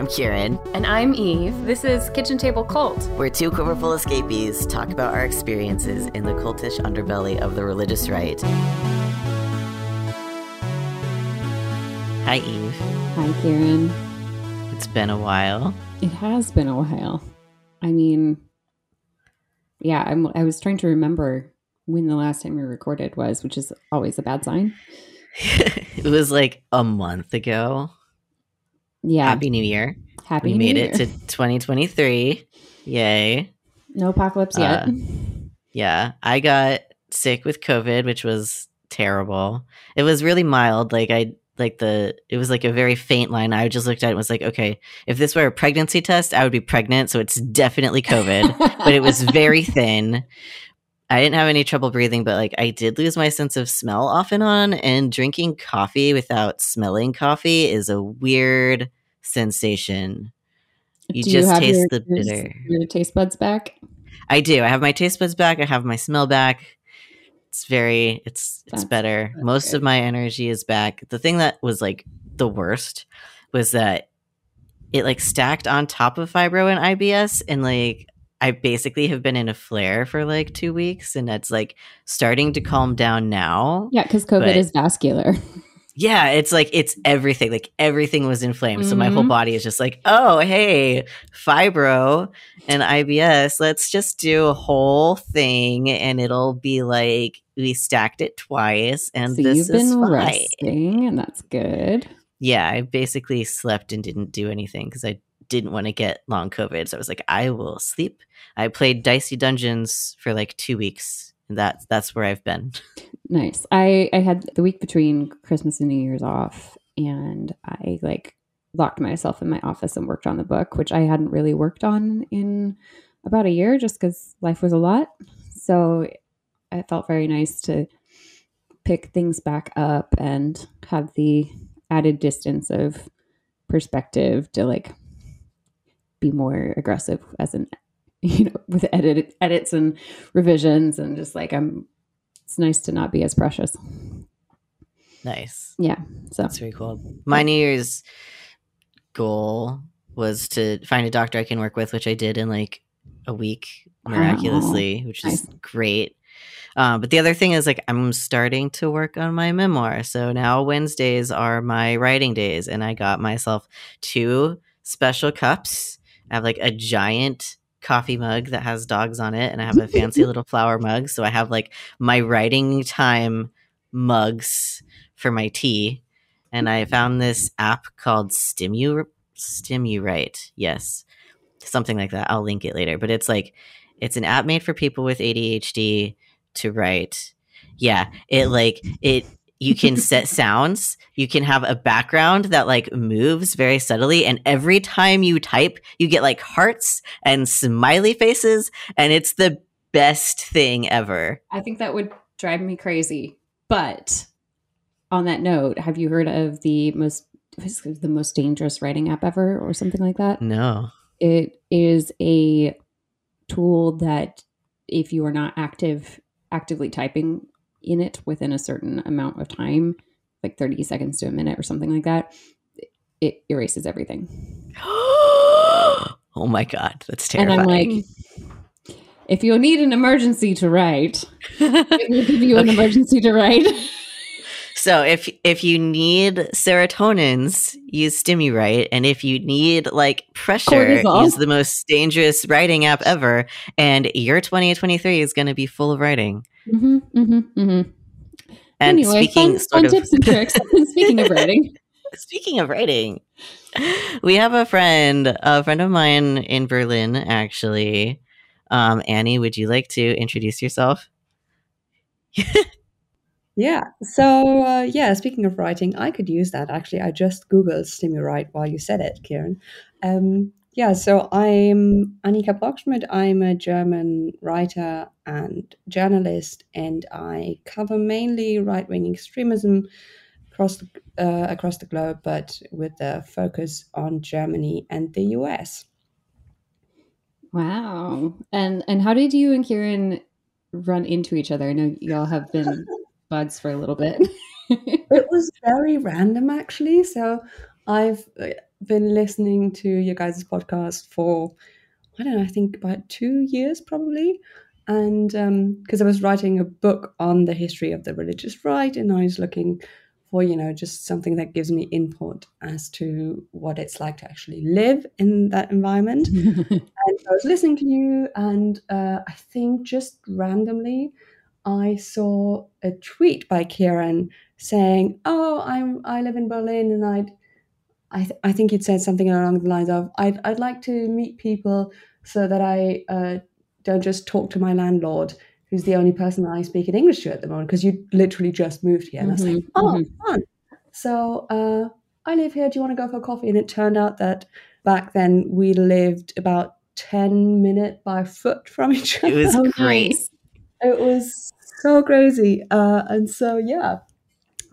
I'm Kieran. And I'm Eve. This is Kitchen Table Cult. We're two quiverful escapees talk about our experiences in the cultish underbelly of the religious right. Hi, Eve. Hi, Kieran. It's been a while. It has been a while. I mean, yeah, I'm, I was trying to remember when the last time we recorded was, which is always a bad sign. it was like a month ago. Yeah. Happy New Year. Happy New Year. we New made Year. it to 2023. Yay. No apocalypse yet. Uh, Yeah. I got sick with COVID, which was terrible. It was really mild. Like, I, like the, it was like a very faint line. I just looked at it and was like, okay, if this were a pregnancy test, I would be pregnant. So it's definitely COVID, but it was very thin. I didn't have any trouble breathing, but like I did lose my sense of smell off and on. And drinking coffee without smelling coffee is a weird sensation. You Do just have taste your, the bitter. Your taste buds back. I do. I have my taste buds back. I have my smell back. It's very it's it's That's- better. that's Most good. of my energy is back. The thing that was like the worst was that it like stacked on top of fibro and IBS and like I basically have been in a flare for like 2 weeks and it's like starting to calm down now. Yeah, because COVID But- is vascular. Yeah, it's like it's everything. Like everything was inflamed. So my whole Mhm. body is just like, oh, hey, fibro and IBS. Let's just do a whole thing, and it'll be like we stacked it twice, and so this you've is been fine. resting, and that's good. Yeah, I basically slept and didn't do anything because I didn't want to get long COVID. So I was like, I will sleep. I played Dicey Dungeons for like two weeks. And that's that's where I've been. Nice. I I had the week between Christmas and New Year's off, and I like locked myself in my office and worked on the book, which I hadn't really worked on in about a year, just because life was a lot. So it felt very nice to pick things back up and have the added distance of perspective to like be more aggressive as an you know with edit edits and revisions and just like I'm it's nice to not be as precious. Nice. Yeah. So That's very cool. My New Year's goal was to find a doctor I can work with, which I did in like a week miraculously, which is great. Uh, but the other thing is like I'm starting to work on my memoir. So now Wednesdays are my writing days, and I got myself two special cups. I have like a giant coffee mug that has dogs on it, and I have a fancy little flower mug. So I have like my writing time mugs for my tea. And I found this app called Stimu Stimuwrite. Yes. Something like that. I'll link it later. But it's like it's an app made for people with ADHD to write. Yeah. It like it you can set sounds. You can have a background that like moves very subtly. And every time you type, you get like hearts and smiley faces. And it's the best thing ever. I think that would drive me crazy. But on that note, have you heard of the most the most dangerous writing app ever or something like that? No. It is a tool that if you are not active actively typing in it within a certain amount of time, like 30 seconds to a minute or something like that, it erases everything. oh my god, that's And terrifying. I'm like, if you need an emergency to write, it will give you an emergency to write. So if if you need serotonins, use Stimuwrite, and if you need like pressure, Cortisol. use the most dangerous writing app ever. And your 2023 is going to be full of writing. Mm-hmm, mm-hmm, mm-hmm. And anyway, speaking fun, sort fun of tips and tricks. speaking of writing, speaking of writing, we have a friend, a friend of mine in Berlin, actually. Um, Annie, would you like to introduce yourself? Yeah. So uh, yeah, speaking of writing, I could use that actually. I just googled Stimuwrite while you said it, Kieran. Um, yeah. So I'm Annika Brockschmidt. I'm a German writer and journalist, and I cover mainly right-wing extremism across the, uh, across the globe, but with a focus on Germany and the US. wow. And and how did you and Kieran run into each other? I know y'all have been buds for a little bit. it was very random actually so i've been listening to your guys' podcast for, I don't know, I think about two years probably. And because um, I was writing a book on the history of the religious right, and I was looking for, you know, just something that gives me input as to what it's like to actually live in that environment. and I was listening to you, and uh, I think just randomly, I saw a tweet by Kieran saying, "Oh, I'm I live in Berlin, and I'd I, th- I think it said something along the lines of I'd, I'd like to meet people so that I uh, don't just talk to my landlord, who's the only person that I speak in English to at the moment, because you literally just moved here. And mm-hmm. I was like, mm-hmm. oh, mm-hmm. fun. So uh, I live here. Do you want to go for coffee? And it turned out that back then we lived about 10 minutes by foot from each other. It was oh, great. It was so crazy. Uh, and so, yeah,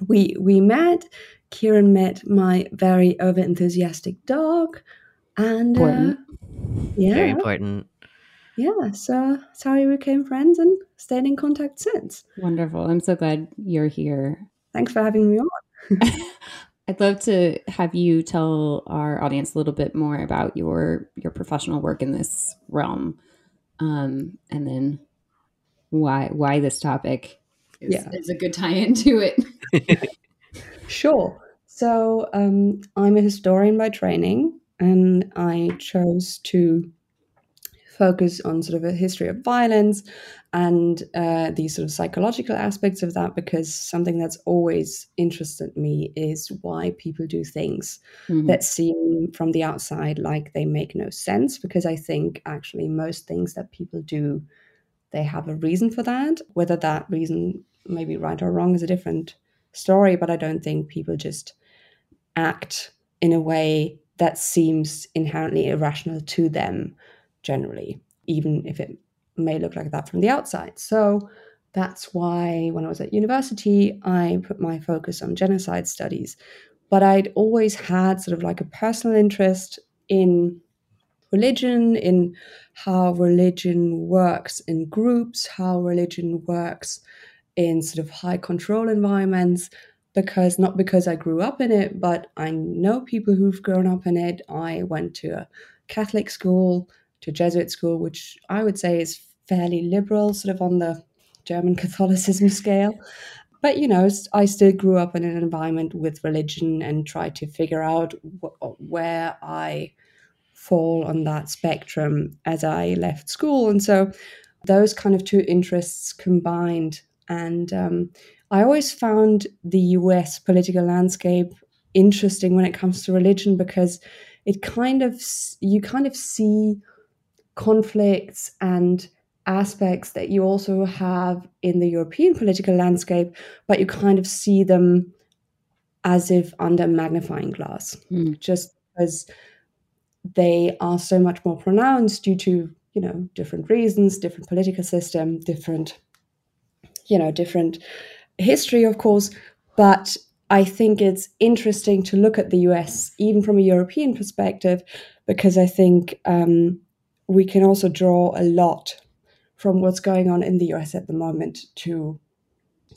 we we met Kieran met my very over enthusiastic dog, and uh, yeah, very important. Yeah, so that's how we became friends and stayed in contact since. Wonderful. I'm so glad you're here. Thanks for having me on. I'd love to have you tell our audience a little bit more about your your professional work in this realm, um, and then why why this topic is, yeah. is a good tie into it. Sure. So um, I'm a historian by training, and I chose to focus on sort of a history of violence and uh, these sort of psychological aspects of that because something that's always interested me is why people do things mm-hmm. that seem from the outside like they make no sense because i think actually most things that people do they have a reason for that whether that reason may be right or wrong is a different story, but I don't think people just act in a way that seems inherently irrational to them generally, even if it may look like that from the outside. So that's why when I was at university, I put my focus on genocide studies. But I'd always had sort of like a personal interest in religion, in how religion works in groups, how religion works in sort of high control environments because not because I grew up in it, but I know people who've grown up in it. I went to a Catholic school, to a Jesuit school, which I would say is fairly liberal, sort of on the German Catholicism scale. But you know, I still grew up in an environment with religion and tried to figure out wh- uh, where I fall on that spectrum as I left school. And so those kind of two interests combined and um, I always found the US political landscape interesting when it comes to religion because it kind of, you kind of see conflicts and aspects that you also have in the European political landscape, but you kind of see them as if under a magnifying glass, mm. just because they are so much more pronounced due to you know different reasons, different political system, different you know different history, of course, but I think it's interesting to look at the US even from a European perspective because I think um, we can also draw a lot from what's going on in the US at the moment to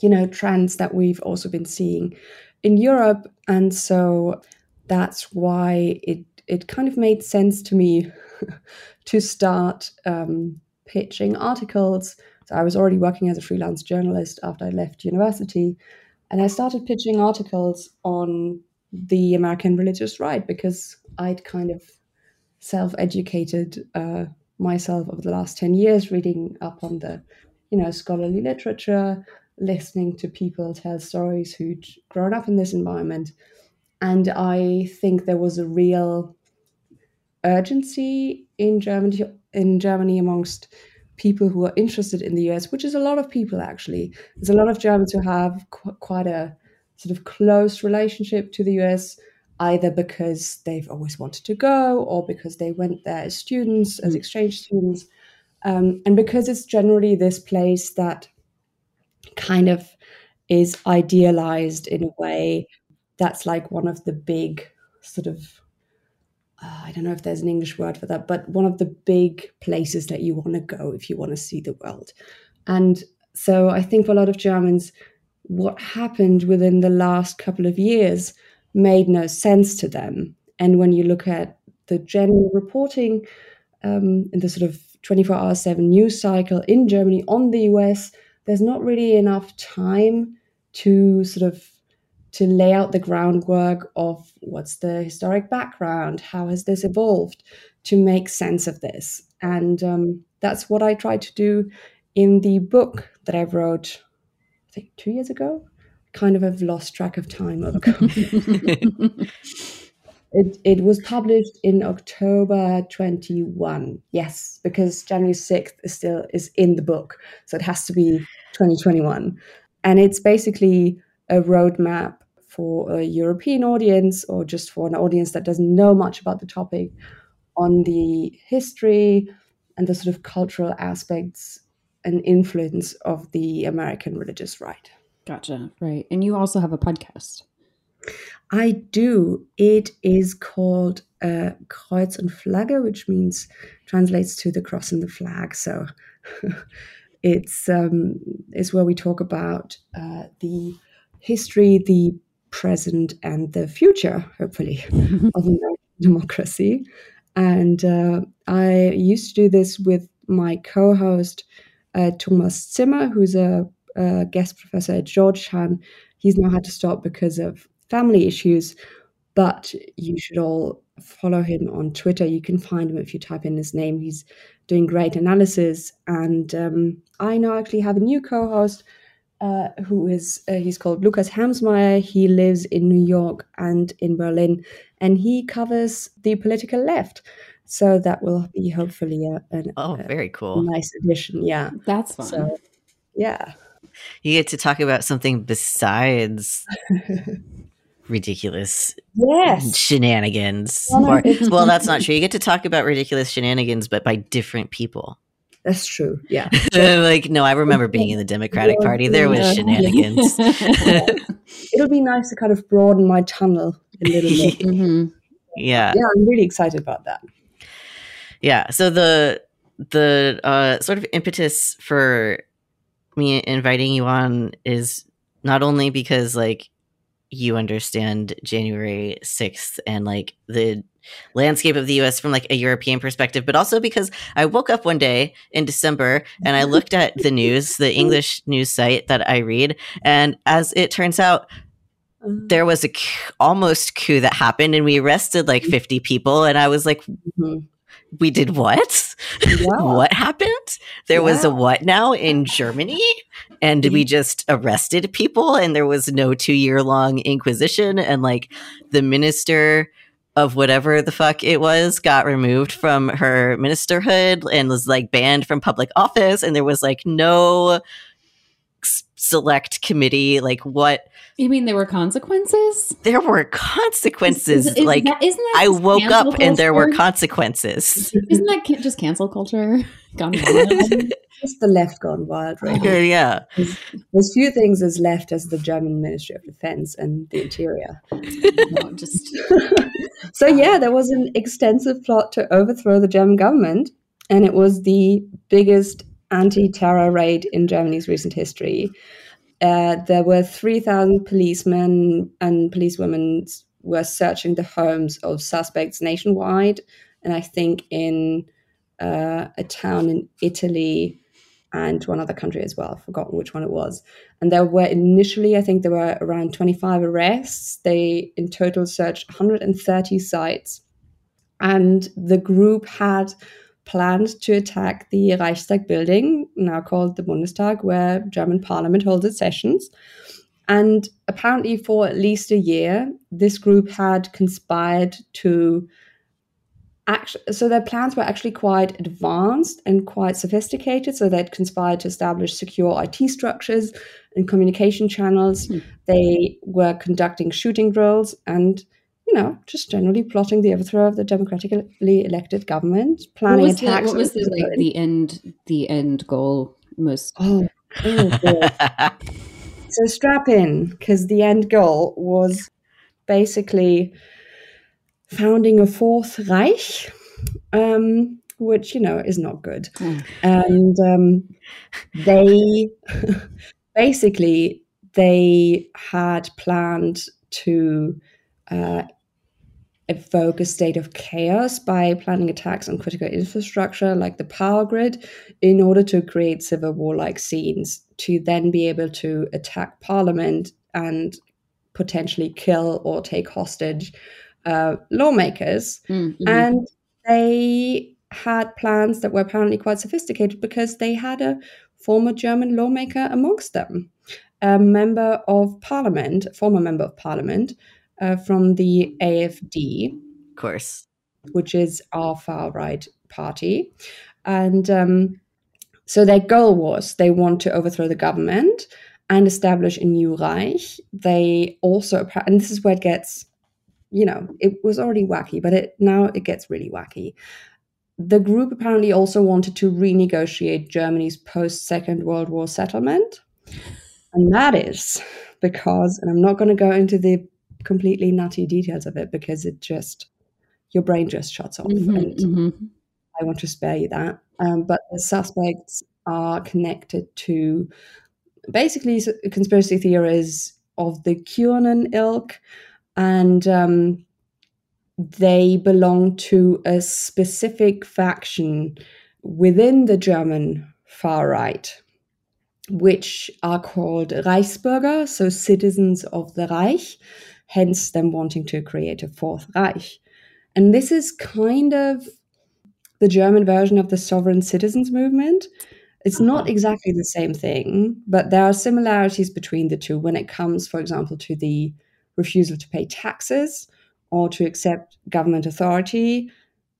you know trends that we've also been seeing in Europe, and so that's why it it kind of made sense to me to start um, pitching articles so I was already working as a freelance journalist after I left university. And I started pitching articles on the American religious right because I'd kind of self educated uh, myself over the last 10 years, reading up on the you know, scholarly literature, listening to people tell stories who'd grown up in this environment. And I think there was a real urgency in Germany in Germany amongst people who are interested in the US, which is a lot of people actually. There's a lot of Germans who have qu- quite a sort of close relationship to the US, either because they've always wanted to go or because they went there as students, as exchange students, um, and because it's generally this place that kind of is idealized in a way that's like one of the big sort of uh, I don't know if there's an English word for that, but one of the big places that you want to go if you want to see the world. And so I think for a lot of Germans, what happened within the last couple of years made no sense to them. and when you look at the general reporting um, in the sort of 24 hour 7 news cycle in Germany on the US, there's not really enough time to sort of to lay out the groundwork of what's the historic background, how has this evolved, to make sense of this. And um, that's what I tried to do in the book that I wrote, I think two years ago. Kind of have lost track of time. It, it was published in October 21. Yes, because January 6th is still is in the book. So it has to be 2021. And it's basically a roadmap for a European audience or just for an audience that doesn't know much about the topic on the history and the sort of cultural aspects and influence of the American religious right. Gotcha. Right. And you also have a podcast. I do. It is called uh, Kreuz und Flagge, which means translates to the cross and the flag. So it's um, it's where we talk about uh, the history, the present, and the future, hopefully, of American democracy. And uh, I used to do this with my co-host uh, Thomas Zimmer, who's a, a guest professor at Georgetown. He's now had to stop because of family issues, but you should all follow him on Twitter. You can find him if you type in his name. He's doing great analysis. And um, I now actually have a new co host. Uh, who is uh, he's called Lukas Hermsmeier. He lives in New York and in Berlin, and he covers the political left. So that will be hopefully a, an, oh, very cool, nice addition. Yeah, that's fun. So, yeah, you get to talk about something besides ridiculous yes. shenanigans. Or, well, that's not true. You get to talk about ridiculous shenanigans, but by different people. That's true. Yeah. like, no, I remember being in the Democratic Party. There was shenanigans. It'll be nice to kind of broaden my tunnel a little bit. mm-hmm. Yeah. Yeah, I'm really excited about that. Yeah. So the the uh, sort of impetus for me inviting you on is not only because like you understand January 6th and like the landscape of the US from like a European perspective, but also because I woke up one day in December and I looked at the news, the English news site that I read, and as it turns out, mm. there was a coup, almost coup that happened and we arrested like mm. 50 people and I was like mm-hmm we did what? Yeah. what happened? There yeah. was a what now in Germany? And we mm-hmm. just arrested people and there was no two year long inquisition and like the minister of whatever the fuck it was got removed from her ministerhood and was like banned from public office and there was like no select committee like what you mean there were consequences? There were consequences is, is, like that, isn't that i woke up culture? and there were consequences. Isn't that just cancel culture? Gone wild. Just the left gone wild right? Yeah there's, there's, few things as left as the german ministry of defense and the interior. No, just so yeah there was an extensive plot to overthrow the german government and it was the biggest anti-terror raid in Germany's recent history. Uh, there were 3,000 policemen and policewomen were searching the homes of suspects nationwide, and I think in uh, a town in Italy and one other country as well. I've forgotten which one it was. And there were initially, I think there were around 25 arrests. They in total searched 130 sites, and the group had planned to attack the Reichstag building, now called the Bundestag, where German parliament holds its sessions. And apparently, for at least a year, this group had conspired to actually, so their plans were actually quite advanced and quite sophisticated. So they'd conspired to establish secure IT structures and communication channels. Hmm. They were conducting shooting drills and you know, just generally plotting the overthrow of the democratically elected government, planning what attacks. The, what was the, like, the end? The end goal most. Oh, oh so strap in because the end goal was basically founding a fourth Reich, um, which you know is not good, mm. and um, they basically they had planned to uh, evoke a state of chaos by planning attacks on critical infrastructure like the power grid in order to create civil war like scenes to then be able to attack parliament and potentially kill or take hostage uh, lawmakers. Mm-hmm. And they had plans that were apparently quite sophisticated because they had a former German lawmaker amongst them, a member of parliament, former member of parliament uh, from the AFD. Of course. Which is our far right party. And um, so their goal was they want to overthrow the government and establish a new Reich. They also, and this is where it gets, you know, it was already wacky, but it now it gets really wacky. The group apparently also wanted to renegotiate Germany's post Second World War settlement. And that is because, and I'm not going to go into the completely nutty details of it because it just, your brain just shuts off. Mm-hmm, and mm-hmm. I want to spare you that. Um, but the suspects are connected to basically conspiracy theories of the QAnon ilk, and um, they belong to a specific faction within the German far right, which are called Reichsbürger, so citizens of the Reich, hence them wanting to create a fourth Reich. And this is kind of the German version of the sovereign citizens movement. It's not uh-huh. exactly the same thing, but there are similarities between the two when it comes, for example, to the refusal to pay taxes or to accept government authority,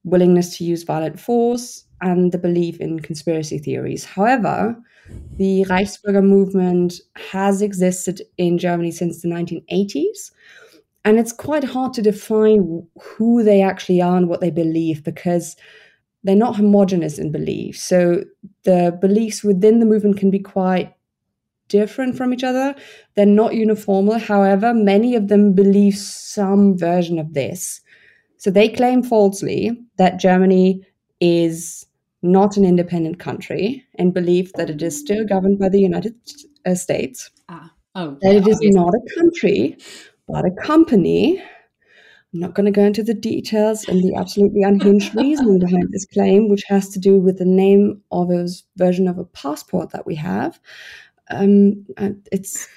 willingness to use violent force, and the belief in conspiracy theories. However, the Reichsbürger movement has existed in Germany since the 1980s. And it's quite hard to define who they actually are and what they believe because they're not homogenous in belief. So the beliefs within the movement can be quite different from each other. They're not uniform. However, many of them believe some version of this. So they claim falsely that Germany is not an independent country and believe that it is still governed by the United uh, States. Ah. Oh, that it is not a country, but a company I'm not going to go into the details and the absolutely unhinged reasoning behind this claim, which has to do with the name of a version of a passport that we have. Um, it's,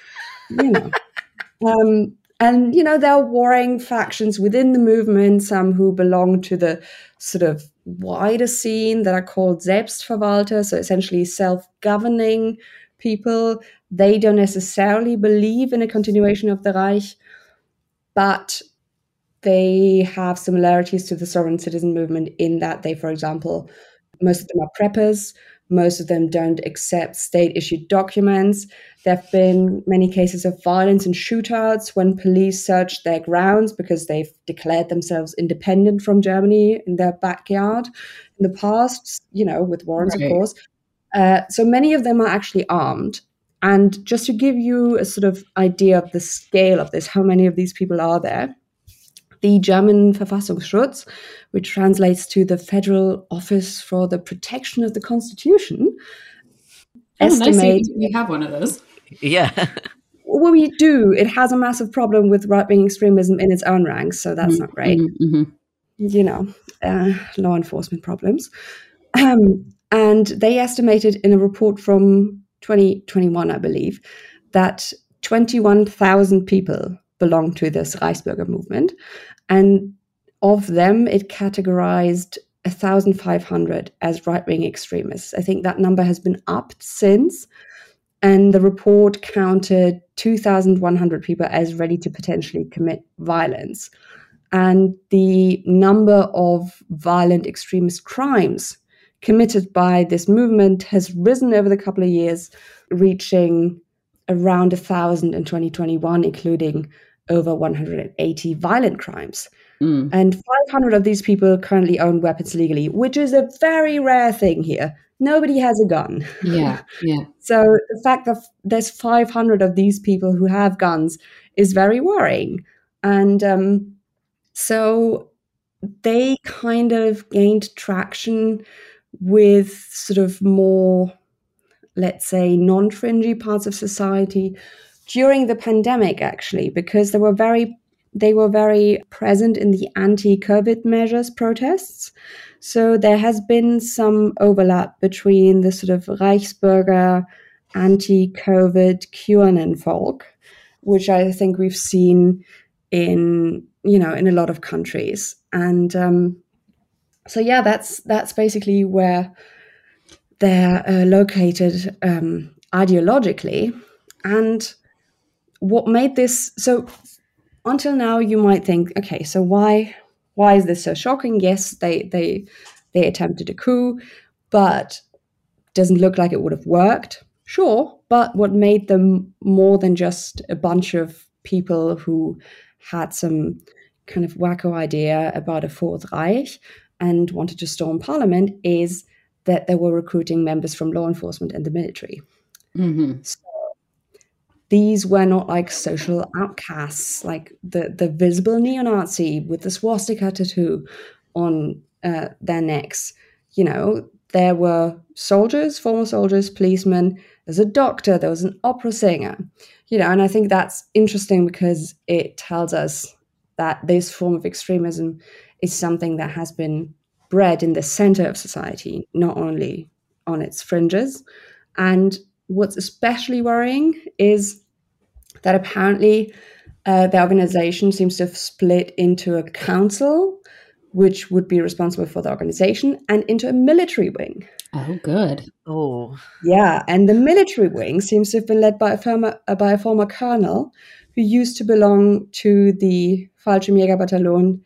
you know, um, and you know there are warring factions within the movement. Some who belong to the sort of wider scene that are called Selbstverwalter, so essentially self-governing people. They don't necessarily believe in a continuation of the Reich, but they have similarities to the sovereign citizen movement in that they, for example, most of them are preppers. Most of them don't accept state issued documents. There have been many cases of violence and shootouts when police searched their grounds because they've declared themselves independent from Germany in their backyard in the past, you know, with warrants, right. of course. Uh, so many of them are actually armed. And just to give you a sort of idea of the scale of this, how many of these people are there? The German Verfassungsschutz, which translates to the Federal Office for the Protection of the Constitution. Oh, estimate nice. We have one of those. Yeah. well, we do. It has a massive problem with right wing extremism in its own ranks, so that's mm-hmm. not great. Mm-hmm. You know, uh, law enforcement problems. Um, and they estimated in a report from 2021, I believe, that 21,000 people belong to this Reichsbürger movement. And of them, it categorized 1,500 as right wing extremists. I think that number has been upped since. And the report counted 2,100 people as ready to potentially commit violence. And the number of violent extremist crimes committed by this movement has risen over the couple of years, reaching around 1,000 in 2021, including over 180 violent crimes. Mm. And 500 of these people currently own weapons legally, which is a very rare thing here. Nobody has a gun. Yeah, yeah. so the fact that there's 500 of these people who have guns is very worrying. And um, so they kind of gained traction with sort of more, let's say, non fringy parts of society during the pandemic, actually, because there were very they were very present in the anti-COVID measures protests. So there has been some overlap between the sort of Reichsbürger anti-COVID QAnon folk, which I think we've seen in you know in a lot of countries, and um, so yeah, that's that's basically where they're uh, located um, ideologically, and what made this so until now you might think okay so why why is this so shocking? Yes they they they attempted a coup but doesn't look like it would have worked. Sure but what made them more than just a bunch of people who had some kind of wacko idea about a fourth reich and wanted to storm parliament is that they were recruiting members from law enforcement and the military. Mm-hmm. so these were not like social outcasts, like the, the visible neo Nazi with the swastika tattoo on uh, their necks. You know, there were soldiers, former soldiers, policemen, there's a doctor, there was an opera singer. You know, and I think that's interesting because it tells us that this form of extremism is something that has been bred in the center of society, not only on its fringes. And what's especially worrying is that apparently uh, the organization seems to have split into a council, which would be responsible for the organization, and into a military wing. Oh, good. Oh, Yeah, and the military wing seems to have been led by a former, uh, by a former colonel who used to belong to the Fallschirmjägerbataillon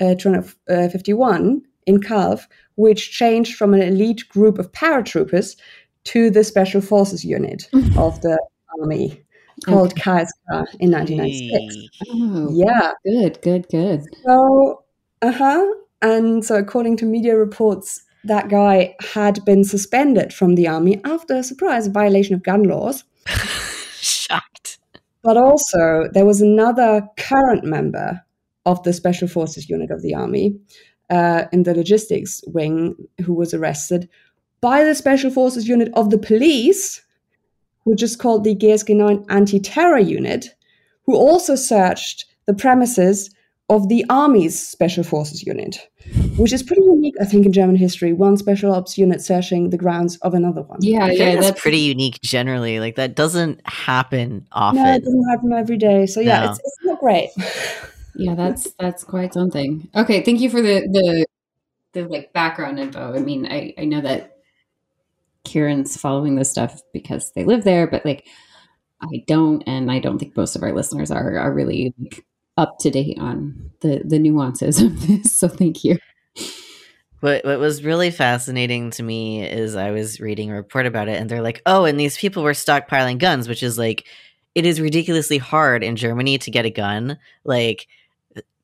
uh, 251 in Calw, which changed from an elite group of paratroopers to the Special Forces Unit of the Army called KSK in 1996. Hey. Oh, Yeah. good, good, good. So, uh huh. And so, according to media reports, that guy had been suspended from the army after, a surprise, a violation of gun laws. Shocked. But also, there was another current member of the Special Forces Unit of the Army uh, in the logistics wing who was arrested by the Special Forces Unit of the police, which is called the GSG 9 Anti Terror Unit, who also searched the premises of the Army's Special Forces Unit, which is pretty unique, I think, in German history. One special ops unit searching the grounds of another one. Yeah, I yeah, that's, that's pretty unique generally. Like that doesn't happen often. No, it doesn't happen every day. So yeah, No. it's, it's not great. yeah, that's that's quite something. Okay, thank you for the the the like background info. I mean, I I know that Kieran's following this stuff because they live there, but like I don't, and I don't think most of our listeners are are really like, up to date on the the nuances of this. So thank you. What what was really fascinating to me is I was reading a report about it, and they're like, "Oh, and these people were stockpiling guns," which is like, it is ridiculously hard in Germany to get a gun. Like,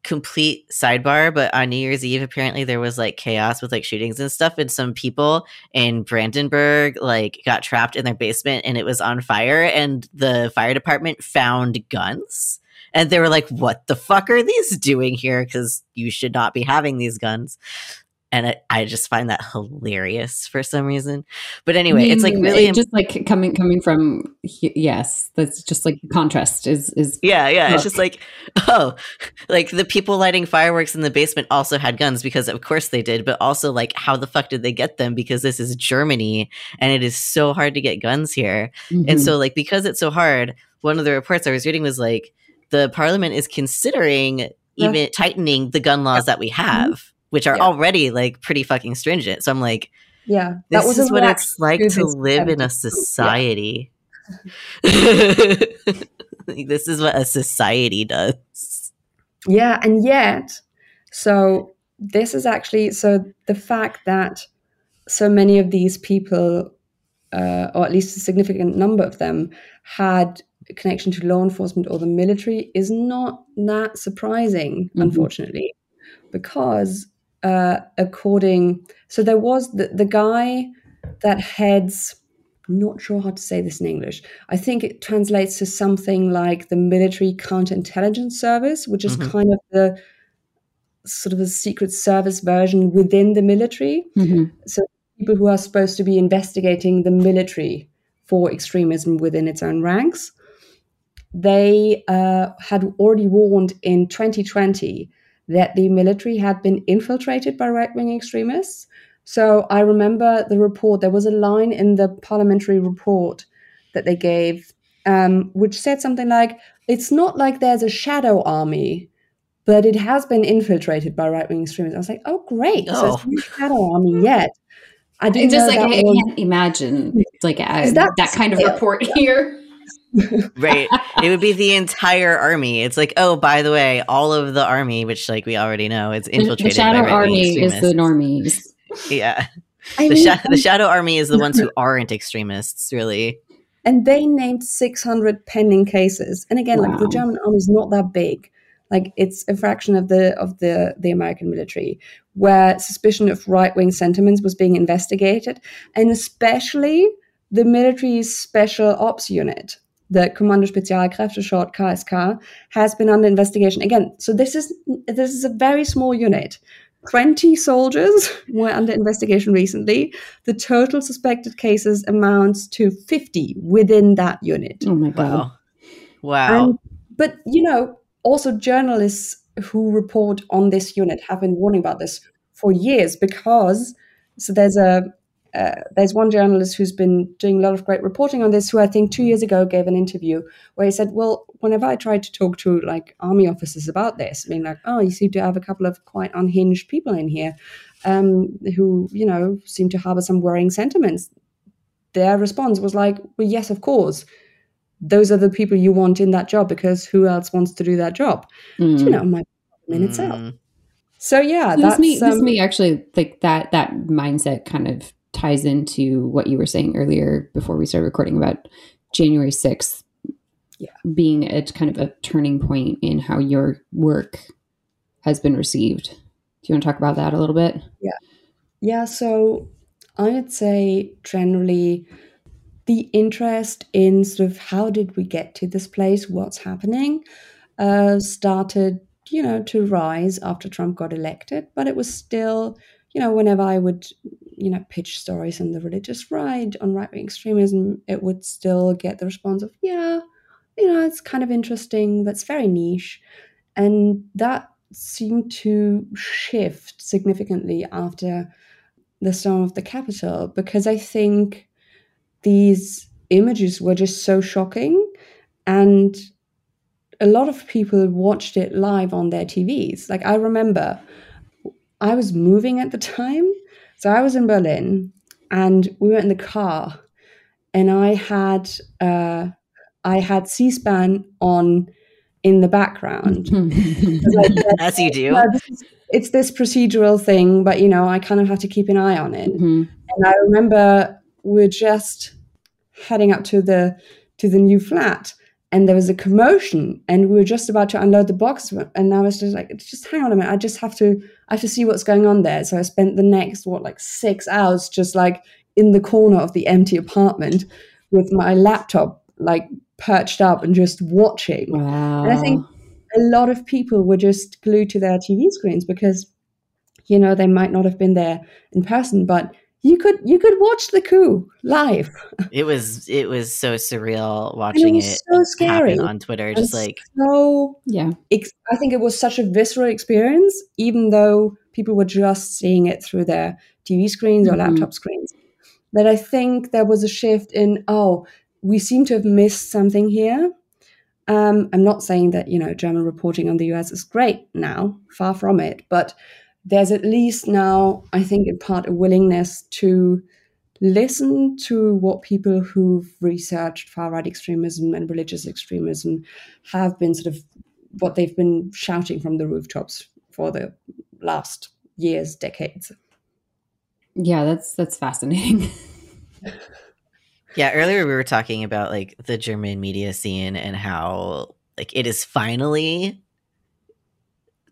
complete sidebar, but on New Year's Eve, apparently there was like chaos with like shootings and stuff, and some people in Brandenburg like got trapped in their basement, and it was on fire, and the fire department found guns. And they were like, "What the fuck are these doing here? Because you should not be having these guns." And I, I just find that hilarious for some reason. But anyway, it's like really, it just like coming coming from yes, that's just like contrast is is yeah, yeah. It's just like, oh, like the people lighting fireworks in the basement also had guns because of course they did, but also like, how the fuck did they get them? Because this is Germany and it is so hard to get guns here. And Mhm. so, like, because it's so hard, one of the reports I was reading was like, the parliament is considering even tightening the gun laws that we have, which are Yeah. already like pretty fucking stringent. So I'm like, Yeah, this is what it's like to live in a society. this is what a society does. Yeah, and yet, so this is actually so the fact that so many of these people, uh, or at least a significant number of them, had connection to law enforcement or the military is not that surprising, Mhm. unfortunately, because uh, according so there was the, the guy that heads I'm not sure how to say this in English. I think it translates to something like the military counterintelligence service, which is Mhm. kind of the sort of a secret service version within the military. Mhm. People who are supposed to be investigating the military for extremism within its own ranks. they uh, had already warned in 2020 that the military had been infiltrated by right wing extremists. So I remember the report, there was a line in the parliamentary report that they gave, um, which said something like, It's not like there's a shadow army, but it has been infiltrated by right wing extremists. I was like, Oh, great. Oh. So it's not a shadow army yet. I didn't just like I, was, can't imagine like a, that, that kind of report here right. It would be the entire army. It's like, oh, by the way, all of the army, which like we already know, it's infiltrated. By the shadow army is the normies. Yeah. I the, mean, sh- the shadow army is the ones who aren't extremists, really. And they named 600 pending cases. And again, wow. like the German army is not that big. Like it's a fraction of the of the the American military, where suspicion of right wing sentiments was being investigated, and especially the military's special ops unit the Kommando Spezialkräfte, short KSK, has been under investigation again. So this is this is a very small unit. 20 soldiers were under investigation recently. The total suspected cases amounts to 50 within that unit. Oh my god. Wow. Wow. And, but you know, also journalists who report on this unit have been warning about this for years because so there's a uh, there's one journalist who's been doing a lot of great reporting on this who i think two years ago gave an interview where he said well whenever i tried to talk to like army officers about this being like oh you seem to have a couple of quite unhinged people in here um, who you know seem to harbor some worrying sentiments their response was like well yes of course those are the people you want in that job because who else wants to do that job mm. you know my in mm. itself so yeah so this may um, this may actually like that that mindset kind of ties into what you were saying earlier before we started recording about January 6th yeah. being a kind of a turning point in how your work has been received. Do you want to talk about that a little bit? Yeah. Yeah. So I would say generally the interest in sort of how did we get to this place, what's happening, uh, started, you know, to rise after Trump got elected, but it was still you know, whenever I would, you know, pitch stories on the religious right, on right wing extremism, it would still get the response of, yeah, you know, it's kind of interesting, but it's very niche. And that seemed to shift significantly after the storm of the Capitol, because I think these images were just so shocking. And a lot of people watched it live on their TVs. Like, I remember I was moving at the time. So I was in Berlin and we were in the car and I had uh, I had C-SPAN on in the background. As you do. is, it's this procedural thing, but you know, I kind of have to keep an eye on it. Mm-hmm. And I remember we we're just heading up to the to the new flat and there was a commotion and we were just about to unload the box and i was just like just hang on a minute i just have to i have to see what's going on there so i spent the next what like six hours just like in the corner of the empty apartment with my laptop like perched up and just watching wow. and i think a lot of people were just glued to their tv screens because you know they might not have been there in person but you could you could watch the coup live. It was it was so surreal watching it, it so scary on Twitter. Just like so yeah, I think it was such a visceral experience, even though people were just seeing it through their TV screens or mm-hmm. laptop screens. That I think there was a shift in oh, we seem to have missed something here. Um, I'm not saying that you know German reporting on the US is great now, far from it, but there's at least now, I think, in part, a willingness to listen to what people who've researched far right extremism and religious extremism have been sort of what they've been shouting from the rooftops for the last years, decades. Yeah, that's that's fascinating. yeah, earlier we were talking about like the German media scene and how like it is finally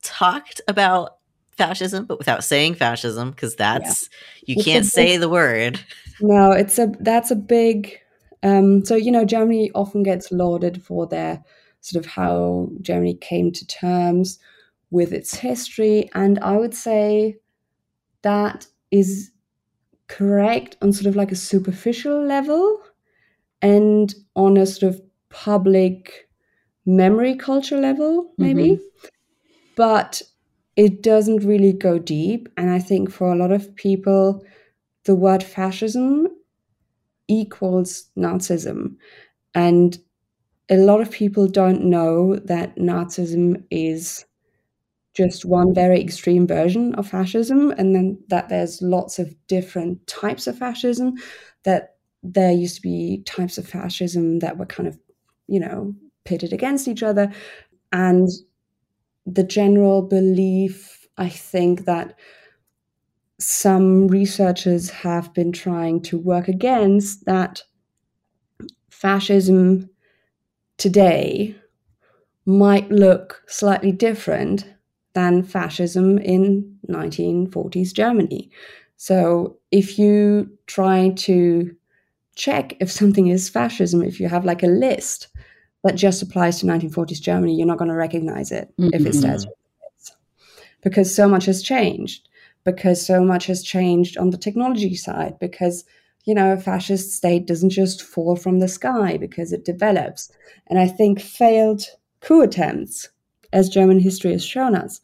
talked about fascism, but without saying fascism, because that's yeah. you it's can't say the word. No, it's a that's a big. Um, so you know, Germany often gets lauded for their sort of how Germany came to terms with its history, and I would say that is correct on sort of like a superficial level, and on a sort of public memory culture level, maybe, mm-hmm. but it doesn't really go deep. And I think for a lot of people, the word fascism equals Nazism. And a lot of people don't know that Nazism is just one very extreme version of fascism, and then that there's lots of different types of fascism, that there used to be types of fascism that were kind of, you know, pitted against each other. And the general belief, I think, that some researchers have been trying to work against that fascism today might look slightly different than fascism in 1940s Germany. So if you try to check if something is fascism, if you have like a list that just applies to 1940s Germany, you're not going to recognize it mm-hmm. if it says because so much has changed, because so much has changed on the technology side, because you know, a fascist state doesn't just fall from the sky because it develops. And I think failed coup attempts, as German history has shown us,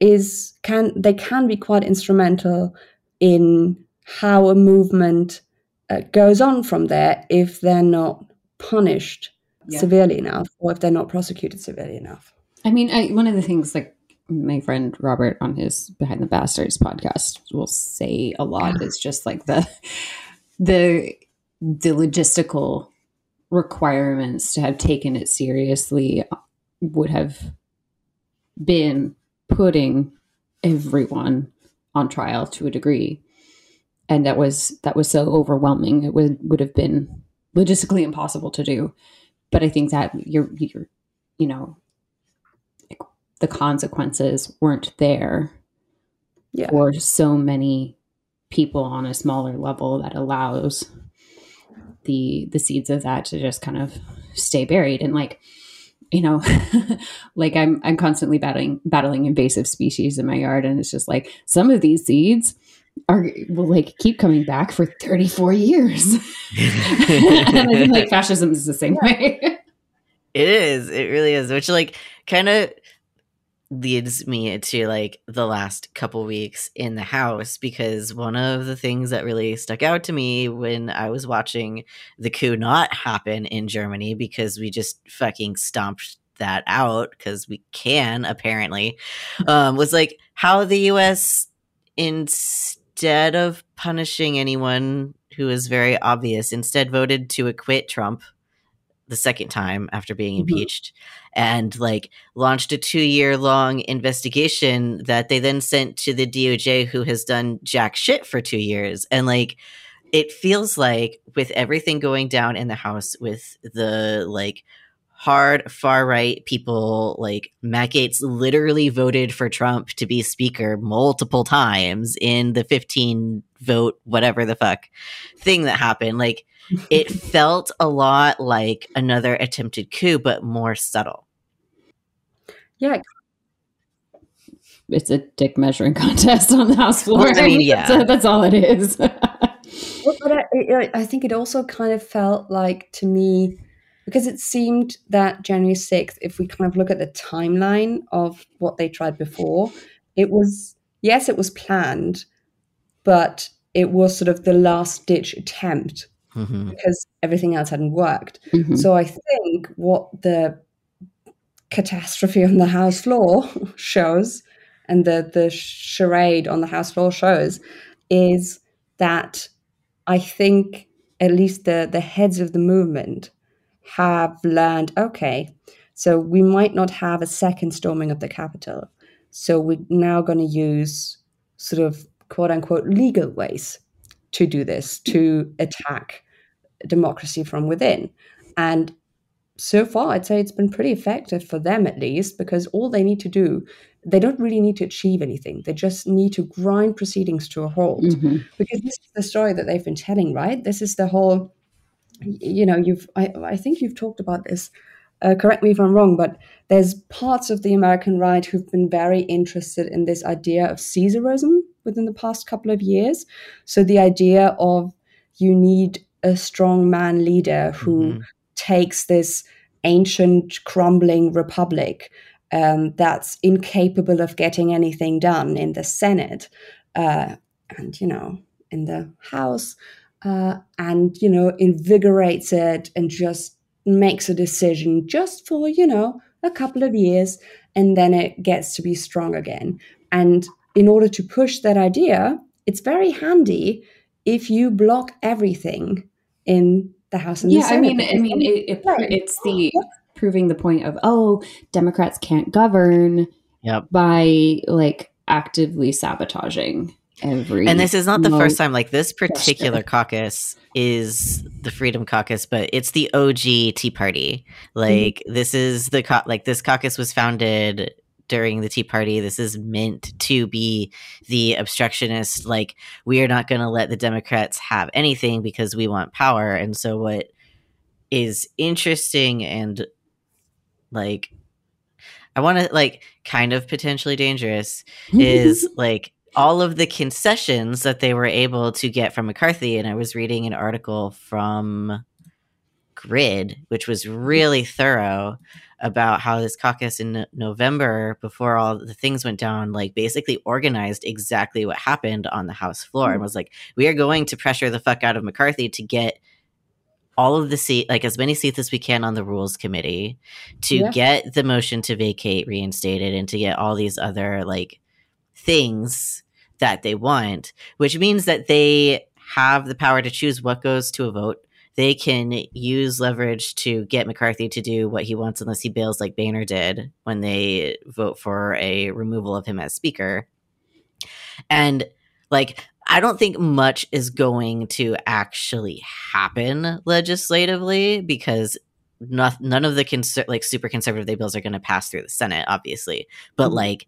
is can they can be quite instrumental in how a movement uh, goes on from there if they're not punished yeah. severely enough or if they're not prosecuted severely enough. I mean, I, one of the things like my friend Robert on his Behind the Bastards podcast will say a lot yeah. is just like the the the logistical requirements to have taken it seriously would have been putting everyone on trial to a degree and that was that was so overwhelming it would would have been logistically impossible to do but i think that you're you're you know the consequences weren't there yeah. for so many people on a smaller level that allows the the seeds of that to just kind of stay buried and like you know like i'm i'm constantly battling battling invasive species in my yard and it's just like some of these seeds are will like keep coming back for 34 years. And i think like fascism is the same way. It is. It really is which like kind of leads me to like the last couple weeks in the house because one of the things that really stuck out to me when I was watching the coup not happen in Germany because we just fucking stomped that out because we can apparently um, was like how the US instead of punishing anyone who is very obvious instead voted to acquit Trump the second time after being mm-hmm. impeached and like launched a two year long investigation that they then sent to the DOJ who has done jack shit for two years. And like, it feels like with everything going down in the House with the like hard far right people like Matt Gaetz literally voted for Trump to be speaker multiple times in the 15 vote whatever the fuck thing that happened like it felt a lot like another attempted coup, but more subtle. Yeah. It's a dick measuring contest on the house floor. Well, I mean, yeah. that's, that's all it is. well, but I, I think it also kind of felt like to me, because it seemed that January 6th, if we kind of look at the timeline of what they tried before, it was, yes, it was planned, but it was sort of the last ditch attempt mm-hmm. because everything else hadn't worked. Mm-hmm. So I think what the catastrophe on the house floor shows and the the charade on the house floor shows is that I think at least the the heads of the movement have learned okay so we might not have a second storming of the Capitol. So we're now going to use sort of quote unquote legal ways to do this, to attack democracy from within. And so far, I'd say it's been pretty effective for them at least, because all they need to do, they don't really need to achieve anything. They just need to grind proceedings to a halt. Mm-hmm. Because this is the story that they've been telling, right? This is the whole, you know, you've, I, I think you've talked about this. Uh, correct me if I'm wrong, but there's parts of the American right who've been very interested in this idea of Caesarism within the past couple of years. So the idea of you need a strong man leader who mm-hmm. takes this ancient, crumbling republic um, that's incapable of getting anything done in the Senate uh, and, you know, in the House, uh, and, you know, invigorates it and just makes a decision just for, you know, a couple of years and then it gets to be strong again. And in order to push that idea, it's very handy if you block everything in the House and yeah, the Senate. I mean, I mean, it, it, it's the proving the point of oh, Democrats can't govern Yep. by like actively sabotaging every. And this is not the first time. Like this particular caucus is the Freedom Caucus, but it's the OG Tea Party. Mm-hmm. Like this is the cau- like this caucus was founded during the Tea Party. This is meant to be the obstructionist. Like we are not going to let the Democrats have anything because we want power. And so what is interesting and like I want to like kind of potentially dangerous is like all of the concessions that they were able to get from McCarthy. And I was reading an article from Grid, which was really thorough about how this caucus in November, before all the things went down, like basically organized exactly what happened on the House floor and mm-hmm. was like, we are going to pressure the fuck out of McCarthy to get all of the seat like as many seats as we can on the rules committee to Yeah. get the motion to vacate reinstated and to get all these other like things that they want which means that they have the power to choose what goes to a vote they can use leverage to get McCarthy to do what he wants unless he bails like Boehner did when they vote for a removal of him as speaker. And like I don't think much is going to actually happen legislatively because not, none of the conser- like super conservative bills are going to pass through the Senate, obviously. But Mhm. like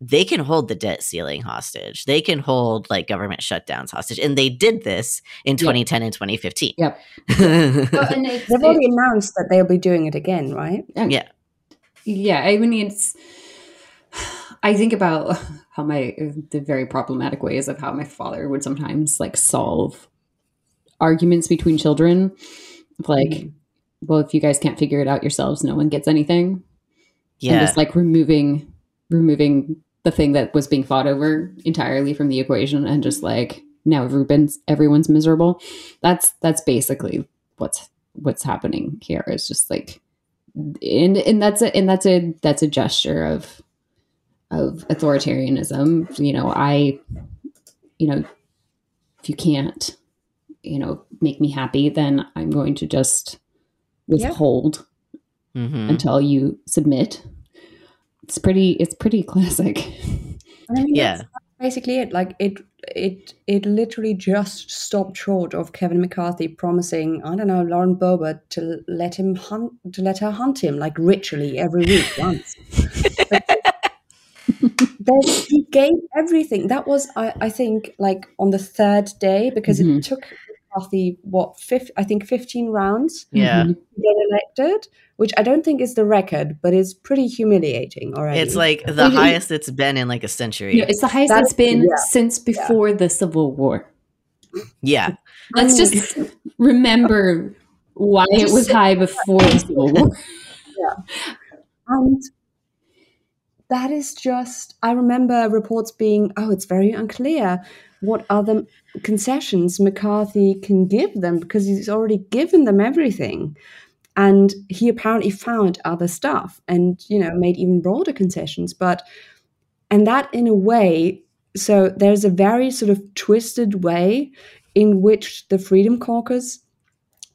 they can hold the debt ceiling hostage. They can hold like government shutdowns hostage, and they did this in Yeah. 2010 and 2015. Yep. Well, and They've already announced that they'll be doing it again, right? yeah, yeah i mean it's i think about how my the very problematic ways of how my father would sometimes like solve arguments between children like Mhm. well if you guys can't figure it out yourselves no one gets anything Yeah. and just like removing removing the thing that was being fought over entirely from the equation and just like now everyone's everyone's miserable that's that's basically what's what's happening here is just like and and that's a and that's a that's a gesture of of authoritarianism you know i you know if you can't you know make me happy then i'm going to just Yeah. withhold Mhm. until you submit. It's pretty. It's pretty classic. I mean, Yeah. that's basically it. Like it, it, it literally just stopped short of Kevin McCarthy promising, I don't know, Lauren Boebert to let him hunt, to let her hunt him like ritually every week once. There's, he gave everything. That was, I, I think, like on the third day because Mhm. it took McCarthy what fifth? I think fifteen rounds yeah. Get elected, which I don't think is the record, but it's pretty humiliating already. It's like the It- it- highest it's been in like a century. You it's the highest That's- it's been yeah. since before the Civil War. yeah, Let's just remember why it was high before the Civil War. yeah. And that is just, I remember reports being, oh, it's very unclear what other concessions McCarthy can give them because he's already given them everything. And he apparently found other stuff and, you know, made even broader concessions. But, and that in a way, so there's a very sort of twisted way in which the Freedom Caucus,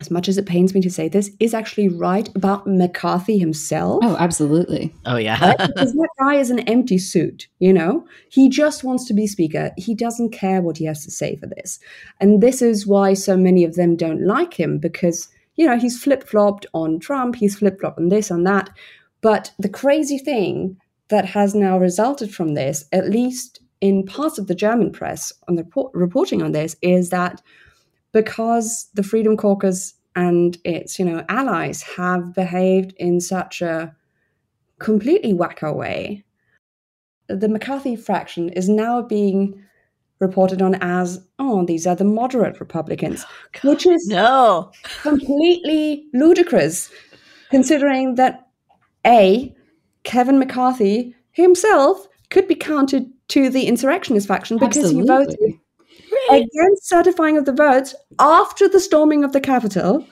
as much as it pains me to say this, is actually right about McCarthy himself Oh, absolutely. oh yeah, right? because that guy is an empty suit, you know? He just wants to be speaker. He doesn't care what he has to say for this. And this is why so many of them don't like him because, you know, he's flip flopped on Trump, he's flip flopped on this, on that. But the crazy thing that has now resulted from this, at least in parts of the German press on the report, reporting on this, is that because the Freedom Caucus and its, you know, allies have behaved in such a completely wacko way, the McCarthy fraction is now being reported on as, oh, these are the moderate Republicans, oh, which is no, completely ludicrous. considering that A, Kevin McCarthy himself could be counted to the insurrectionist faction because Absolutely. he voted against certifying of the votes after the storming of the Capitol,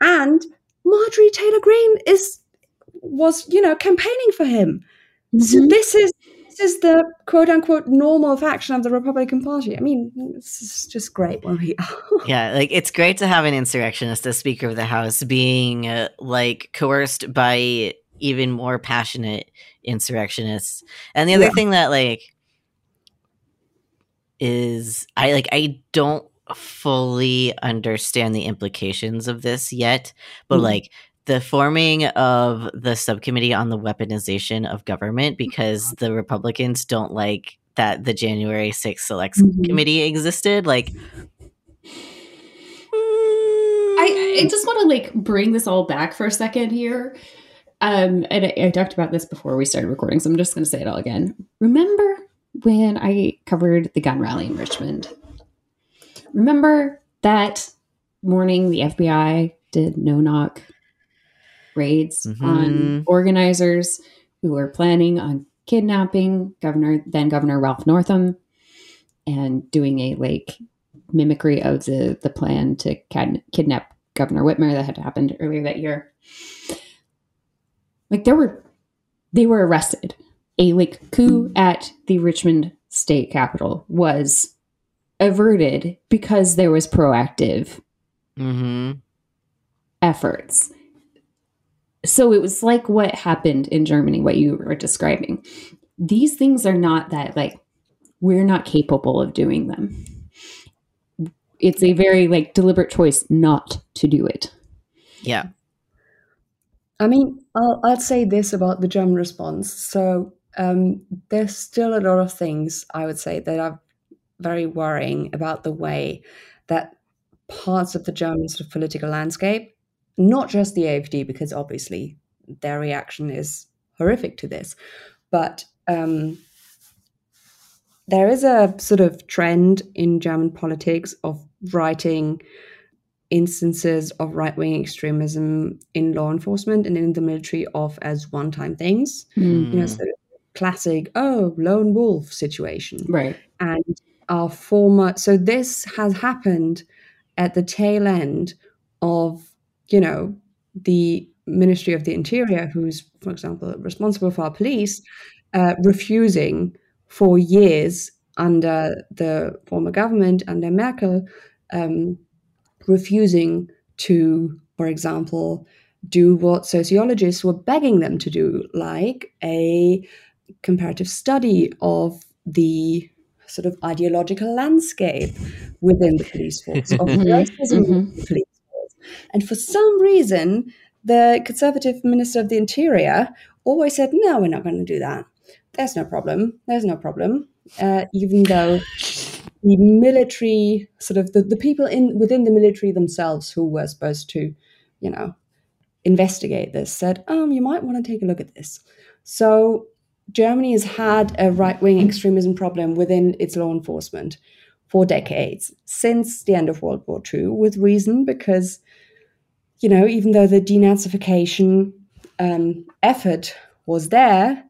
and Marjorie Taylor Greene is was you know campaigning for him. So Mhm. this is this is the quote unquote normal faction of the Republican Party. I mean, this is just great where we are. Yeah, like it's great to have an insurrectionist as Speaker of the House being uh, like coerced by even more passionate insurrectionists. And the other Yeah. thing that like is I like I don't fully understand the implications of this yet, but Mhm. like the forming of the subcommittee on the weaponization of government because the Republicans don't like that the January 6th select Mhm. committee existed like I, I just want to like bring this all back for a second here. Um, and I, I talked about this before we started recording, so I'm just going to say it all again. Remember when I covered the gun rally in Richmond? Remember that morning the FBI did no knock raids on Mhm. organizers who were planning on kidnapping Governor then Governor Ralph Northam and doing a like mimicry of the the plan to kidnap Governor Whitmer that had happened earlier that year. Like there were they were arrested. A like coup at the Richmond state capitol was averted because there was proactive hmm efforts. So it was like what happened in Germany, what you were describing. These things are not that, like, we're not capable of doing them. It's a very, like, deliberate choice not to do it. Yeah. I mean, I'll, I'll say this about the German response. So um, there's still a lot of things I would say that are very worrying about the way that parts of the German sort of political landscape, not just the AfD, because obviously their reaction is horrific to this, but um, there is a sort of trend in German politics of writing instances of right wing extremism in law enforcement and in the military off as one time things. Mm. You know, of classic, oh, lone wolf situation. Right. And our former, so this has happened at the tail end of, you know, the Ministry of the Interior, who's, for example, responsible for our police, uh, refusing for years under the former government, under Merkel, um, refusing to, for example, do what sociologists were begging them to do, like a comparative study of the sort of ideological landscape within the police force, of Mhm, racism mhm. within the police force. And for some reason, the Conservative Minister of the Interior always said, no, we're not going to do that. There's no problem. There's no problem. Uh, even though the military, sort of the, the people in within the military themselves who were supposed to, you know, investigate this said, um, you might want to take a look at this. So Germany has had a right wing extremism problem within its law enforcement for decades, since the end of World War II, with reason, because, you know, even though the denazification um, effort was there,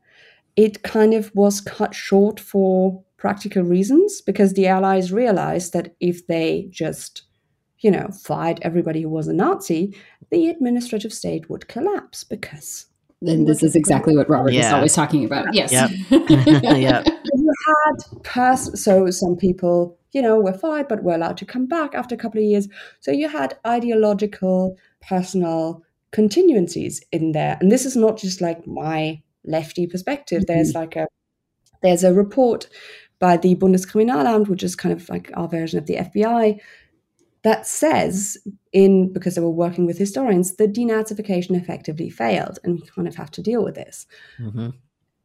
it kind of was cut short for practical reasons because the Allies realized that if they just, you know, fired everybody who was a Nazi, the administrative state would collapse because And this is exactly what Robert is always talking about. Yes. Yep. Yep. you had pers- so some people you know were fired but were allowed to come back after a couple of years so you had ideological personal continuancies in there and this is not just like my lefty perspective mm-hmm. there's like a there's a report by the bundeskriminalamt which is kind of like our version of the fbi that says in because they were working with historians the denazification effectively failed and we kind of have to deal with this hmm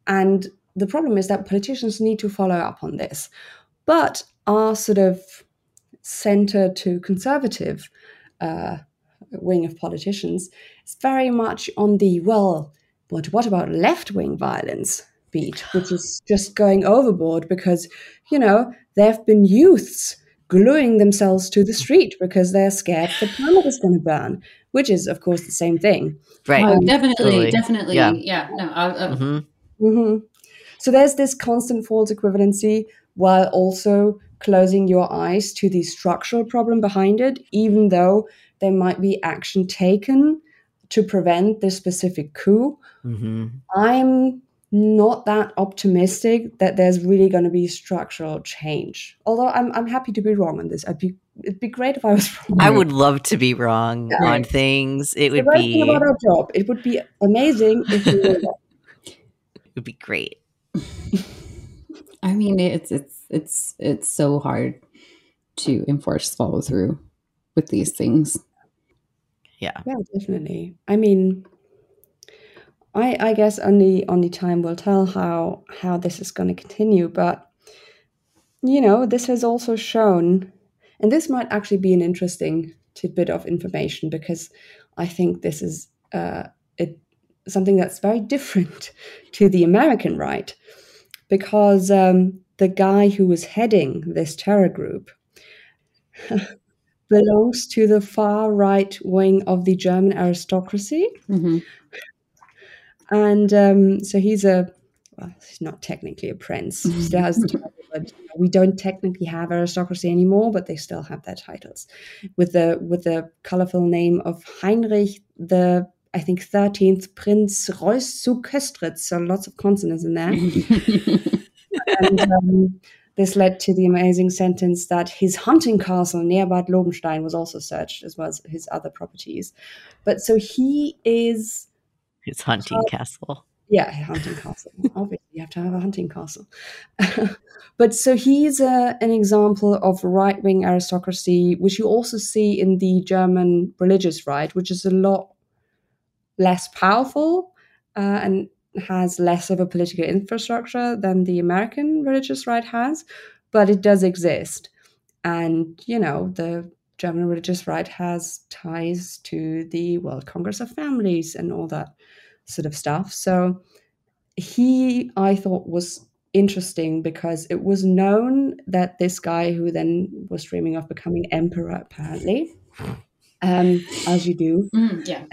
and the problem is that politicians need to follow up on this. But our sort of center to conservative uh, wing of politicians is very much on the, well, what, what about left wing violence beat, which is just going overboard because, you know, there have been youths gluing themselves to the street because they're scared the planet is going to burn. which is, of course, the same thing. Right. Oh, definitely, Totally. definitely. Yeah. Yeah. No. I, I, hmm hmm So there's this constant false equivalency while also closing your eyes to the structural problem behind it, even though there might be action taken to prevent this specific coup. hmm I'm not that optimistic that there's really going to be structural change. Although I'm, I'm happy to be wrong on this. I'd be, it'd be great if I was wrong. I would love to be wrong Yeah. on things. It The would right thing be about our job. It would be amazing if we were wrong. it would be great. I mean, it's it's it's it's so hard to enforce follow through with these things. Yeah. Yeah, definitely. I mean, I I guess only only time will tell how how this is going to continue. But you know, this has also shown, and this might actually be an interesting tidbit of information because I think this is uh, something that's very different to the American right, because um, the guy who was heading this terror group belongs to the far right wing of the German aristocracy. hmm And um, so he's a, well, he's not technically a prince. He still has the title, but we don't technically have aristocracy anymore, but they still have their titles. With the with the colorful name of Heinrich the, I think, 13th Prince Reuss zu Köstritz. So lots of consonants in there. and um, this led to the amazing sentence that his hunting castle near Bad Lobenstein was also searched, as well as his other properties. But so he is It's hunting castle. yeah, hunting castle. Obviously, you have to have a hunting castle. but so he's a, an example of right wing aristocracy, which you also see in the German religious right, which is a lot less powerful uh, and has less of a political infrastructure than the American religious right has, but it does exist. And, you know, the German religious right has ties to the World Congress of Families and all that sort of stuff. So he, I thought, was interesting because it was known that this guy who then was dreaming of becoming emperor, apparently, um, as you do, Mm, yeah.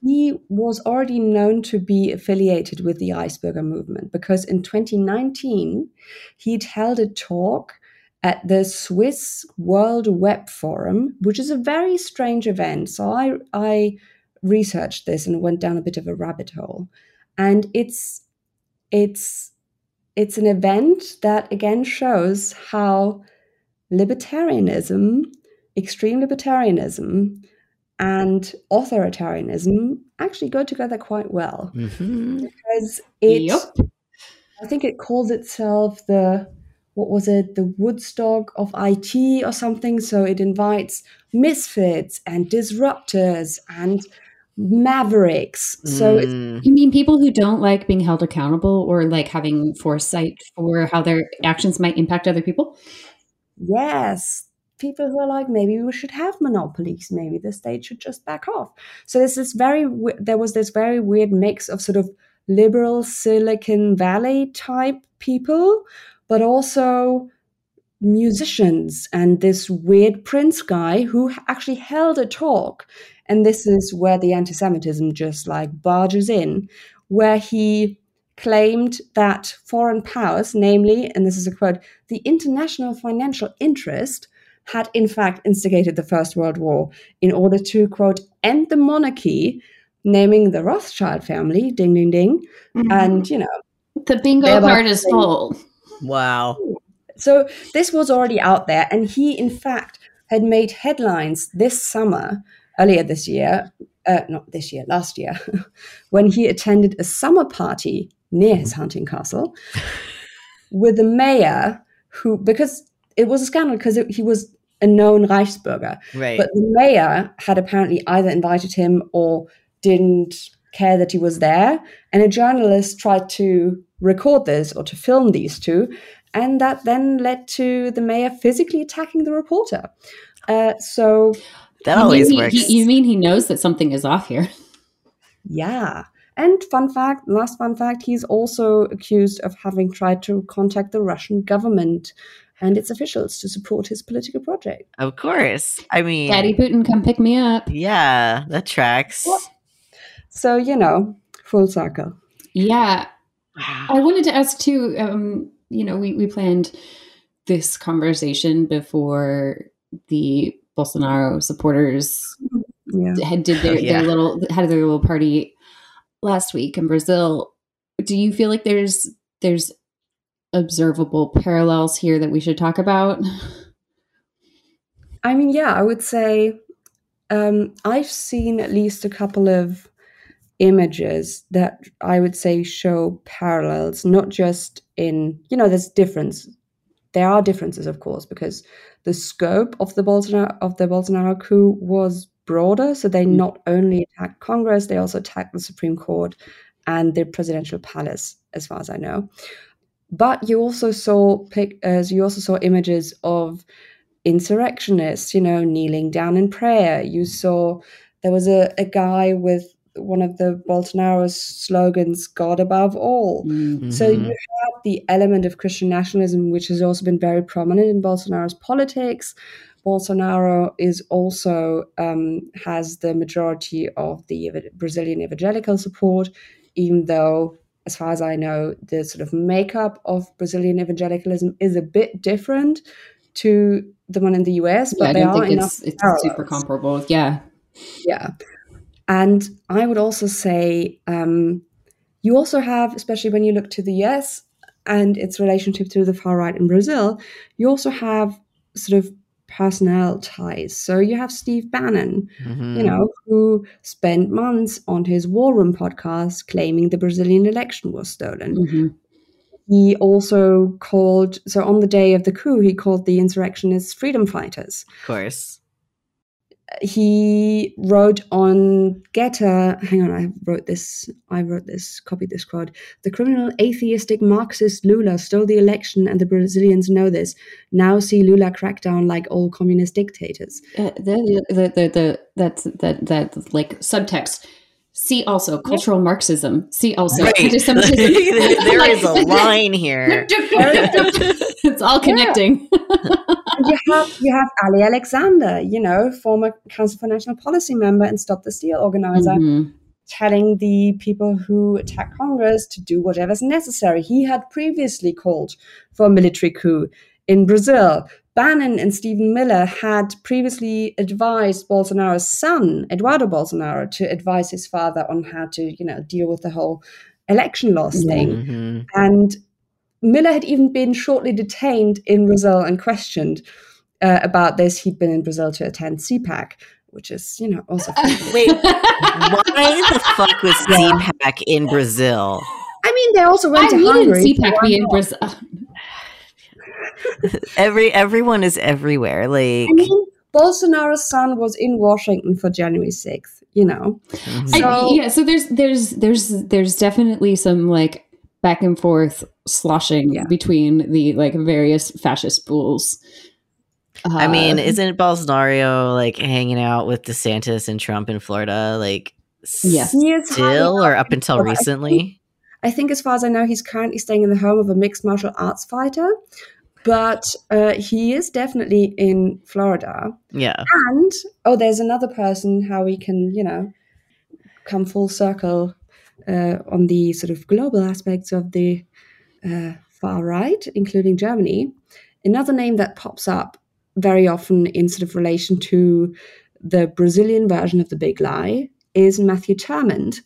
he was already known to be affiliated with the Reichsbürger movement because in 2019 he'd held a talk at the Swiss World Web Forum, which is a very strange event. So I I researched this and went down a bit of a rabbit hole, and it's it's it's an event that again shows how libertarianism, extreme libertarianism, and authoritarianism actually go together quite well. Hmm because it Yup. I think it calls itself the what was it? The Woodstock of IT or something. So it invites misfits and disruptors and mavericks so it's Mm, You mean people who don't like being held accountable or like having foresight for how their actions might impact other people? Yes. People who are like, maybe we should have monopolies. Maybe the state should just back off. So there's this very, there was this very weird mix of sort of liberal Silicon Valley type people, but also musicians and this weird prince guy who actually held a talk. And this is where the anti Semitism just like barges in, where he claimed that foreign powers, namely, and this is a quote, the international financial interest had in fact instigated the First World War in order to, quote, end the monarchy, naming the Rothschild family, ding, ding, ding. Mm-hmm. And, you know, the bingo card is full. wow. so this was already out there. And he, in fact, had made headlines this summer, earlier this year, uh, not this year, last year, when he attended a summer party near his hunting castle with the mayor who, because it was a scandal because he was a known Reichsbürger. Right. But the mayor had apparently either invited him or didn't care that he was there. And a journalist tried to record this or to film these two. And that then led to the mayor physically attacking the reporter. Uh, so, that You always mean he- works. he- you mean he knows that something is off here? yeah. And fun fact, last fun fact, he's also accused of having tried to contact the Russian government and its officials to support his political project. Of course. I mean, Daddy Putin, come pick me up. Yeah, that tracks. So, you know, full circle. Yeah. I wanted to ask too, um, you know, we, we planned this conversation before the Bolsonaro supporters Yeah. had did their, Yeah. their little had their little party last week in Brazil. Do you feel like there's there's observable parallels here that we should talk about? I mean, yeah, I would say um, I've seen at least a couple of images that I would say show parallels, not just in, you know, there's difference. There are differences, of course, because the scope of the Bolsonaro of the Bolsonaro coup was broader. So they mm. not only attacked Congress, they also attacked the Supreme Court and the presidential palace, as far as I know. But you also saw pic- as you also saw images of insurrectionists, you know, kneeling down in prayer. You mm. saw there was a, a guy with one of the Bolsonaro's slogans, God above all. Mm. So you mm-hmm. The element of Christian nationalism, which has also been very prominent in Bolsonaro's politics. Bolsonaro is also um, has the majority of the Brazilian evangelical support, even though, as far as I know, the sort of makeup of Brazilian evangelicalism is a bit different to the one in the US. But Yeah, I don't are think enough it's it's parallels. super comparable. Yeah. Yeah. And I would also say um, you also have, especially when you look to the US and its relationship to the far right in Brazil, you also have sort of personnel ties. So you have Steve Bannon, Mhm. you know, who spent months on his War Room podcast claiming the Brazilian election was stolen. Mhm. He also called, so on the day of the coup, he called the insurrectionists freedom fighters Of course. He wrote on Gettr. Hang on, I wrote this. I wrote this. Copied this quote. The criminal, atheistic Marxist Lula stole the election, and the Brazilians know this. Now see Lula crack down like all communist dictators. Uh, the, the, the, the, that's that that like subtext. See also cultural Marxism. See also Right. anti-Semitism. there there Like- is a line here. it's all connecting. And you have you have Ali Alexander, you know, former Council for National Policy member and Stop the Steal organizer. Mhm. telling the people who attack Congress to do whatever's necessary. He had previously called for a military coup in Brazil. Bannon and Stephen Miller had previously advised Bolsonaro's son, Eduardo Bolsonaro, to advise his father on how to, you know, deal with the whole election loss Yeah. thing. Mhm. And Miller had even been shortly detained in Brazil and questioned uh, about this. He'd been in Brazil to attend CPAC, which is, you know, also. Wait, why the fuck was CPAC in Brazil? I mean, they also Why went to wouldn't Hungary. CPAC be in? Brazil? Every everyone is everywhere. Like, I mean, Bolsonaro's son was in Washington for January 6th, you know. mhm. I- So- yeah, so there's there's there's there's definitely some like back and forth sloshing Yeah. between the like various fascist pools. I mean, Uh, isn't Bolsonaro like hanging out with DeSantis and Trump in Florida? Like, Yes. Still or up until I think- recently? I think, as far as I know, he's currently staying in the home of a mixed martial arts fighter, but uh, he is definitely in Florida. Yeah. And, oh, there's another person how we can, you know, come full circle uh, on the sort of global aspects of the uh, far right, including Germany. Another name that pops up very often in sort of relation to the Brazilian version of the big lie is Matthew Tyrmand,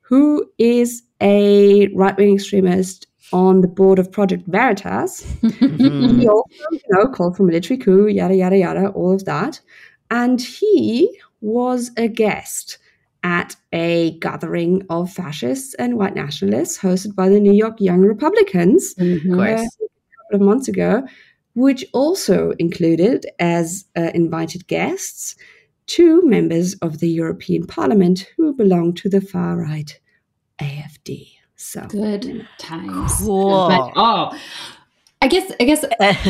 who is a right wing extremist on the board of Project Veritas. Mhm. He also, you know, called for military coup, yada yada yada, all of that. And he was a guest at a gathering of fascists and white nationalists hosted by the New York Young Republicans Mhm. Of course. uh, a couple of months ago, which also included as uh, invited guests two members of the European Parliament who belong to the far right AFD. So Good times. Cool. But, oh, I guess I guess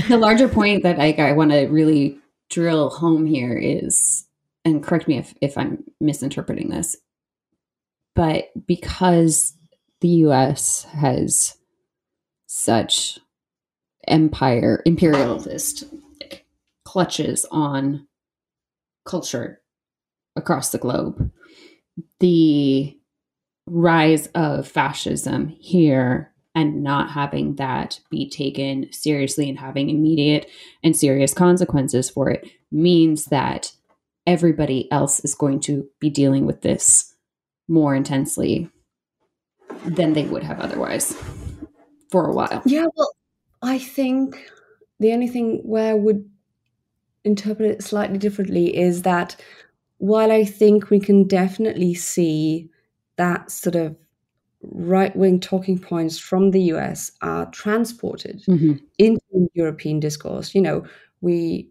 the larger point that I, I want to really drill home here is, and correct me if, if I'm misinterpreting this, but because the US has such empire imperialist clutches on culture across the globe. The rise of fascism here and not having that be taken seriously and having immediate and serious consequences for it means that everybody else is going to be dealing with this more intensely than they would have otherwise for a while. Yeah, well, I think the only thing where I would interpret it slightly differently is that while I think we can definitely see that sort of right wing talking points from the US are transported mm-hmm. into European discourse. You know, we,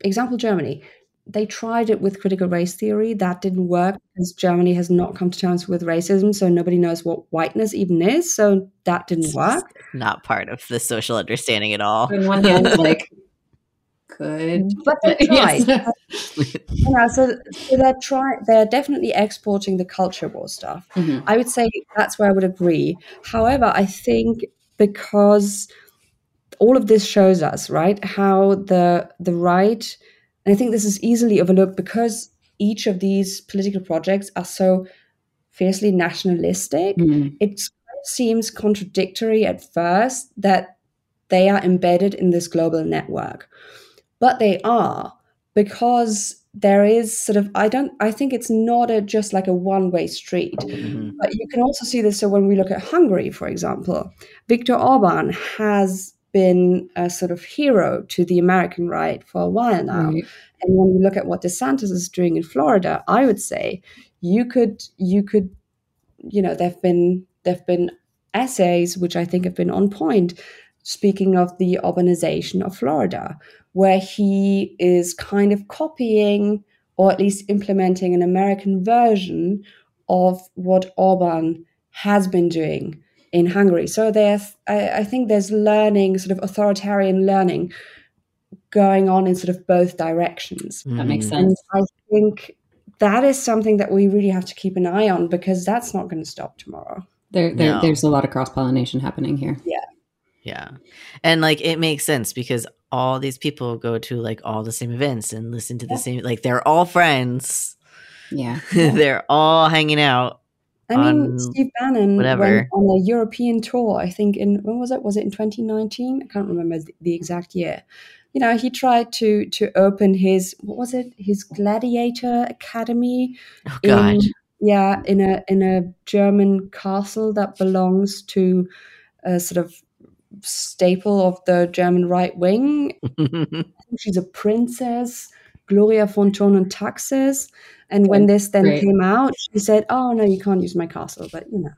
example, Germany, they tried it with critical race theory. That didn't work because Germany has not come to terms with racism. So nobody knows what whiteness even is. So that didn't work. Not part of the social understanding at all. On one hand, like, could. But they tried. yeah, so, so they're trying. They're definitely exporting the culture war stuff. Mm-hmm. I would say that's where I would agree. However, I think because all of this shows us right how the the right and I think this is easily overlooked because each of these political projects are so fiercely nationalistic. Mm. It seems contradictory at first that they are embedded in this global network. But they are because there is sort of I don't I think it's not a, just like a one way street. Mm-hmm. But you can also see this so when we look at Hungary, for example, Viktor Orban has been a sort of hero to the American right for a while now. Right. And when you look at what DeSantis is doing in Florida, I would say you could you could you know there've been there've been essays which I think have been on point speaking of the Orbanization of Florida, where he is kind of copying or at least implementing an American version of what Orban has been doing in Hungary. So there's, I, I think there's learning, sort of authoritarian learning going on in sort of both directions. That makes mm. sense. And I think that is something that we really have to keep an eye on because that's not going to stop tomorrow. There, there no. there's a lot of cross pollination happening here. Yeah. Yeah. And like it makes sense because all these people go to like all the same events and listen to the same like they're all friends. Yeah. they're all hanging out I mean, Steve Bannon whatever. went on a European tour. I think in when was it? Was it in 2019? I can't remember the exact year. You know, he tried to to open his what was it? His Gladiator Academy. Oh God. In, yeah, in a in a German castle that belongs to a sort of staple of the German right wing. she's a princess, Gloria von Thurn Taxis. And when this then Great. came out, she said, "Oh no, you can't use my castle." But you know,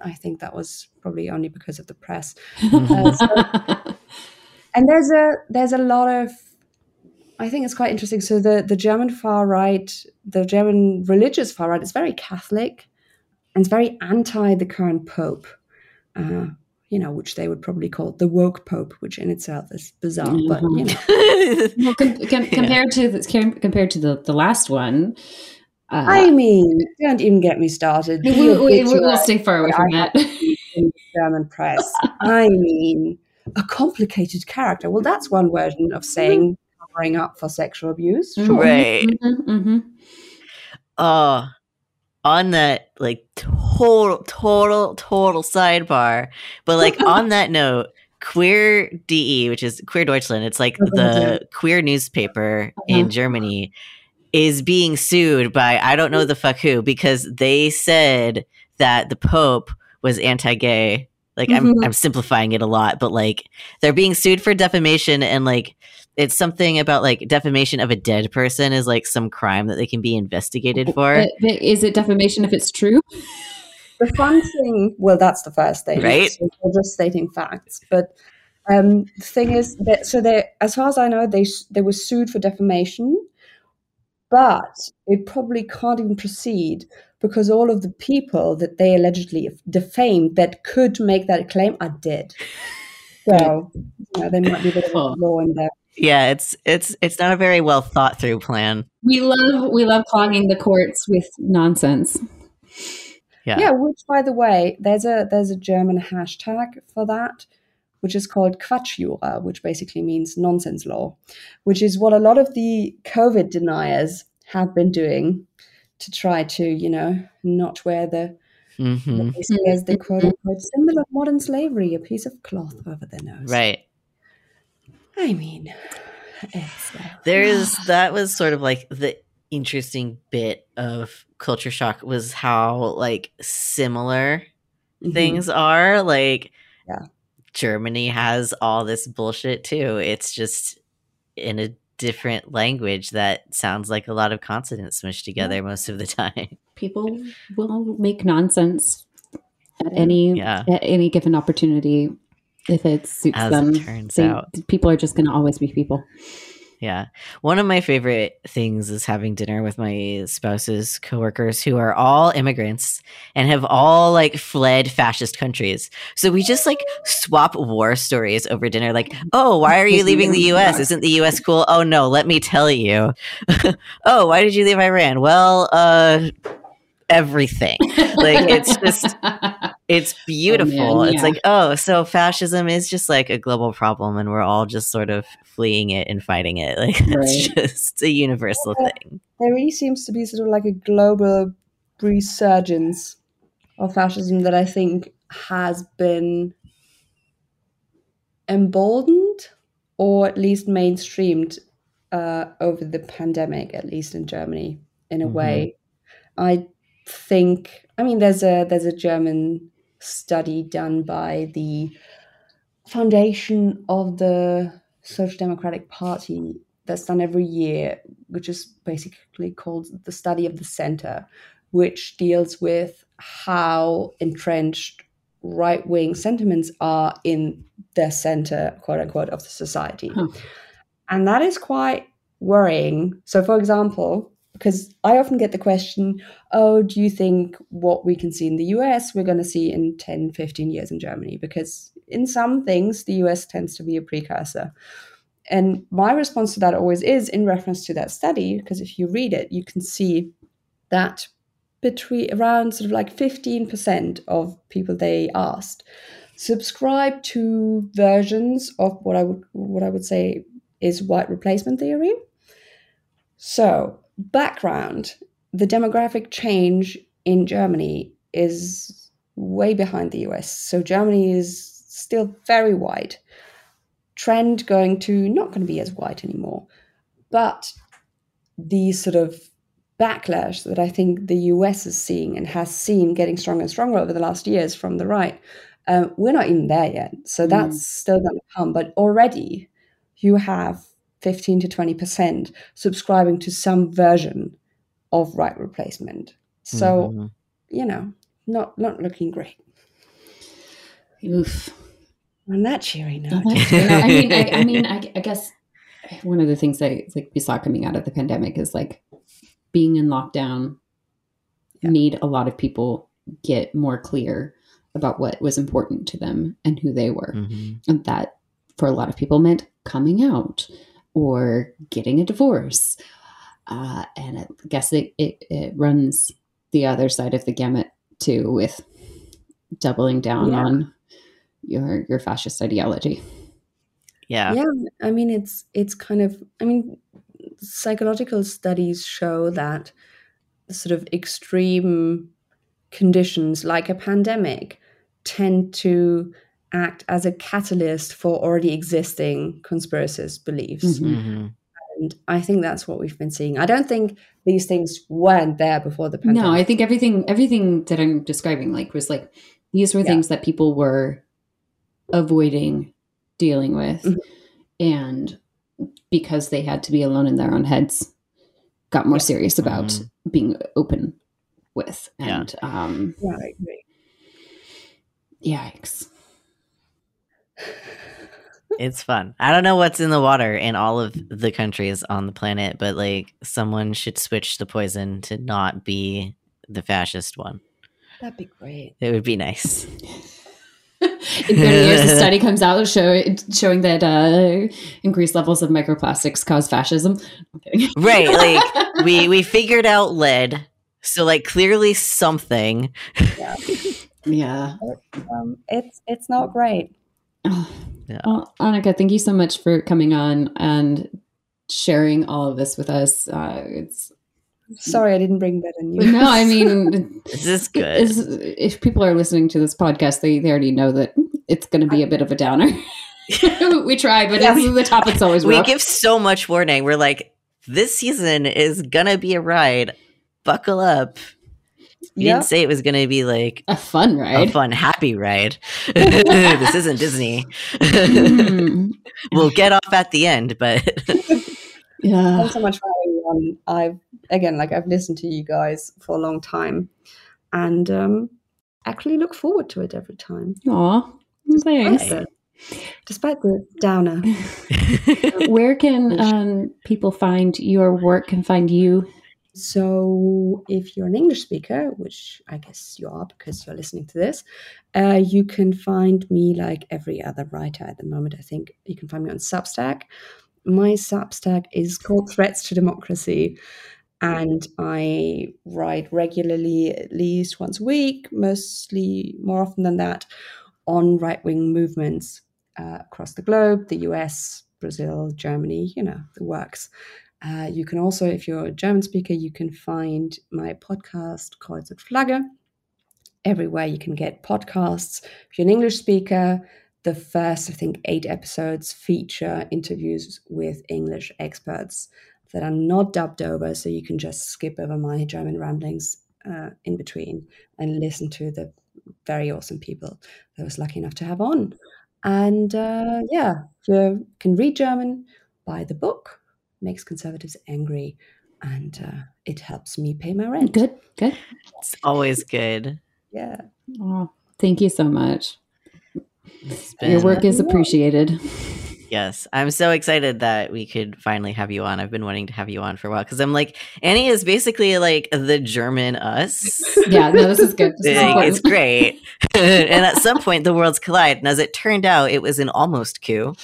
I think that was probably only because of the press. uh, so, and there's a there's a lot of I think it's quite interesting. So the the German far right, the German religious far right, is very Catholic and it's very anti the current pope. Uh, you know, which they would probably call the woke pope, which in itself is bizarre. Mm-hmm. But you know, well, com- com- compared to the, compared to the the last one. Uh, I mean, don't even get me started. We, we, will stay far away from that. In German press, I mean, a complicated character. Well, that's one version of saying covering up for sexual abuse. Sure. Right. Mm-hmm, mm-hmm. Uh, on that like total total total sidebar but like on that note queer de which is queer deutschland it's like the queer newspaper in uh-huh. germany is being sued by i don't know the fuck who because they said that the pope was anti-gay like mm-hmm. I'm I'm simplifying it a lot, but like they're being sued for defamation and like it's something about like defamation of a dead person is like some crime that they can be investigated for. But, but is it defamation if it's true? The fun thing, well, that's the first thing, right? So we're just stating facts, but um, the thing is that so they, as far as I know, they they were sued for defamation, but it probably can't even proceed because all of the people that they allegedly defamed that could make that claim are dead. So you know, there might be a bit of a law in there. Yeah, it's it's it's not a very well thought through plan. We love we love clogging the courts with nonsense. Yeah. Yeah, which by the way, there's a there's a German hashtag for that, which is called Quatschjura, which basically means nonsense law, which is what a lot of the COVID deniers have been doing to try to, you know, not wear the Mm-hmm. as the quote unquote symbol of modern slavery, a piece of cloth over their nose. Right. I mean, it's, uh, There's that was sort of like the interesting bit of culture shock was how like similar mhm. things are. Like Yeah. Germany has all this bullshit too. It's just in a different language that sounds like a lot of consonants smushed together most of the time. People will make nonsense at any Yeah. at any given opportunity if it suits As them. it turns They- out. people are just going to always be people. Yeah. One of my favorite things is having dinner with my spouse's coworkers who are all immigrants and have all like fled fascist countries. So we just like swap war stories over dinner like, "Oh, why are you leaving the US? Isn't the US cool?" "Oh no, let me tell you." "Oh, why did you leave Iran?" "Well, uh everything." Like it's just it's beautiful. man, It's like, oh, so fascism is just like a global problem and we're all just sort of fleeing it and fighting it. Like it's just a universal thing. there really seems to be sort of like a global resurgence of fascism that I think has been emboldened or at least mainstreamed uh, over the pandemic, at least in Germany, in a Mhm. way. I think, I mean, there's a there's a German study done by the foundation of the Social Democratic Party that's done every year, which is basically called the study of the center, which deals with how entrenched right wing sentiments are in the center, quote unquote, of the society. Huh. And that is quite worrying. So, for example, because I often get the question, oh, do you think what we can see in the US, we're going to see in 10, 15 years in Germany? Because in some things, the US tends to be a precursor. And my response to that always is in reference to that study, because if you read it, you can see that between around sort of like 15% of people they asked subscribe to versions of what I would what I would say is white replacement theory. So, background, the demographic change in Germany is way behind the US. So Germany is still very white. Trend going to not going to be as white anymore. But the sort of backlash that I think the US is seeing and has seen getting stronger and stronger over the last years from the right, um, we're not even there yet. So Mm. that's still going to come. But already you have 15 to 20% subscribing to some version of right replacement. So, Mhm. you know, not not looking great. Oof. On that cheery note, that's true. No, I mean, I, I mean, I, I guess one of the things that like we saw coming out of the pandemic is like being in lockdown Yeah. made a lot of people get more clear about what was important to them and who they were, Mhm. and that for a lot of people meant coming out or getting a divorce. Uh, and I guess it, it it runs the other side of the gamut too with doubling down Yeah. on your your fascist ideology. Yeah. yeah, I mean it's it's kind of I mean psychological studies show that sort of extreme conditions like a pandemic tend to act as a catalyst for already existing conspiracist beliefs. Mhm. Mhm. And I think that's what we've been seeing. I don't think these things weren't there before the pandemic. No, I think everything everything that I'm describing like was like these were Yeah. things that people were avoiding dealing with Mhm. and because they had to be alone in their own heads got more Yeah. serious about Mhm. being open with Yeah. and um yeah, I agree. yikes. It's fun. I don't know what's in the water in all of the countries on the planet, but like someone should switch the poison to not be the fascist one. That'd be great. It would be nice. In 30 years, a study comes out show, showing that uh, increased levels of microplastics cause fascism. Right, like we we figured out lead. So like clearly something. yeah. Um, it's it's not great. Oh, Yeah. Well, Annika, thank you so much for coming on and sharing all of this with us. Uh, it's sorry I didn't bring better news. No, I mean, this is good. if people are listening to this podcast, they, they already know that it's going to be a bit of a downer. we try, but yeah, the topic's always rough. We give so much warning. We're like, this season is gonna be a ride. Buckle up. We yep. didn't say it was going to be like a fun ride, a fun, happy ride. this isn't Disney. mm. we'll get off at the end, but yeah. Thanks so much for having me on. I've again, like I've listened to you guys for a long time, and um, actually look forward to it every time. Aw, thanks. Despite the downer. Where can um, people find your work and find you? So, if you're an English speaker, which I guess you are because you're listening to this, uh, you can find me like every other writer at the moment. I think you can find me on Substack. My Substack is called Threats to Democracy, and I write regularly, at least once a week, mostly more often than that, on right wing movements uh, across the globe the US, Brazil, Germany, you know, the works. Uh, you can also, if you're a German speaker, you can find my podcast Kreuz und Flagge. Everywhere you can get podcasts. If you're an English speaker, the first, I think, eight episodes feature interviews with English experts that are not dubbed over, so you can just skip over my German ramblings uh, in between and listen to the very awesome people that I was lucky enough to have on. And uh, yeah, you can read German, buy the book makes conservatives angry and uh, it helps me pay my rent. Good, good. It's always good. Yeah. Oh, thank you so much. Your work is appreciated. Yes, I'm so excited that we could finally have you on. I've been wanting to have you on for a while because I'm like Annie is basically like the German us. Yeah, no, this is good. This is it's great. and at some point, the worlds collide, and as it turned out, it was an almost coup.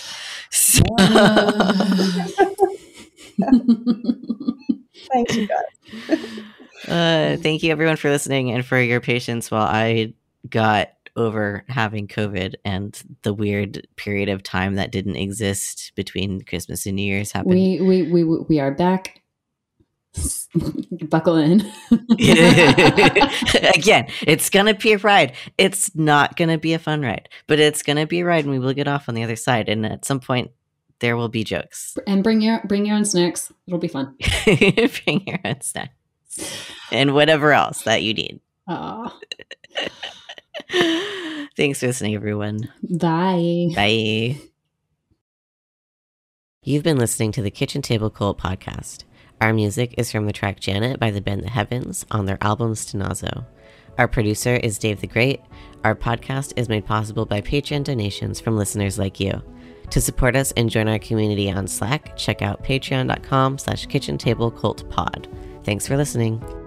So- Thanks, you guys. uh, thank you, everyone, for listening and for your patience while I got over having COVID and the weird period of time that didn't exist between Christmas and New Year's happened. We we we we are back. Buckle in. Again, it's gonna be a ride. It's not gonna be a fun ride, but it's gonna be a ride, and we will get off on the other side. And at some point, there will be jokes. And bring your bring your own snacks. It'll be fun. bring your own snacks and whatever else that you need. Thanks for listening, everyone. Bye. Bye. You've been listening to the Kitchen Table Cult podcast. Our music is from the track Janet by the band The Heavens on their album Stenazo. Our producer is Dave the Great. Our podcast is made possible by Patreon donations from listeners like you. To support us and join our community on Slack, check out patreon.com slash kitchen table cult pod. Thanks for listening.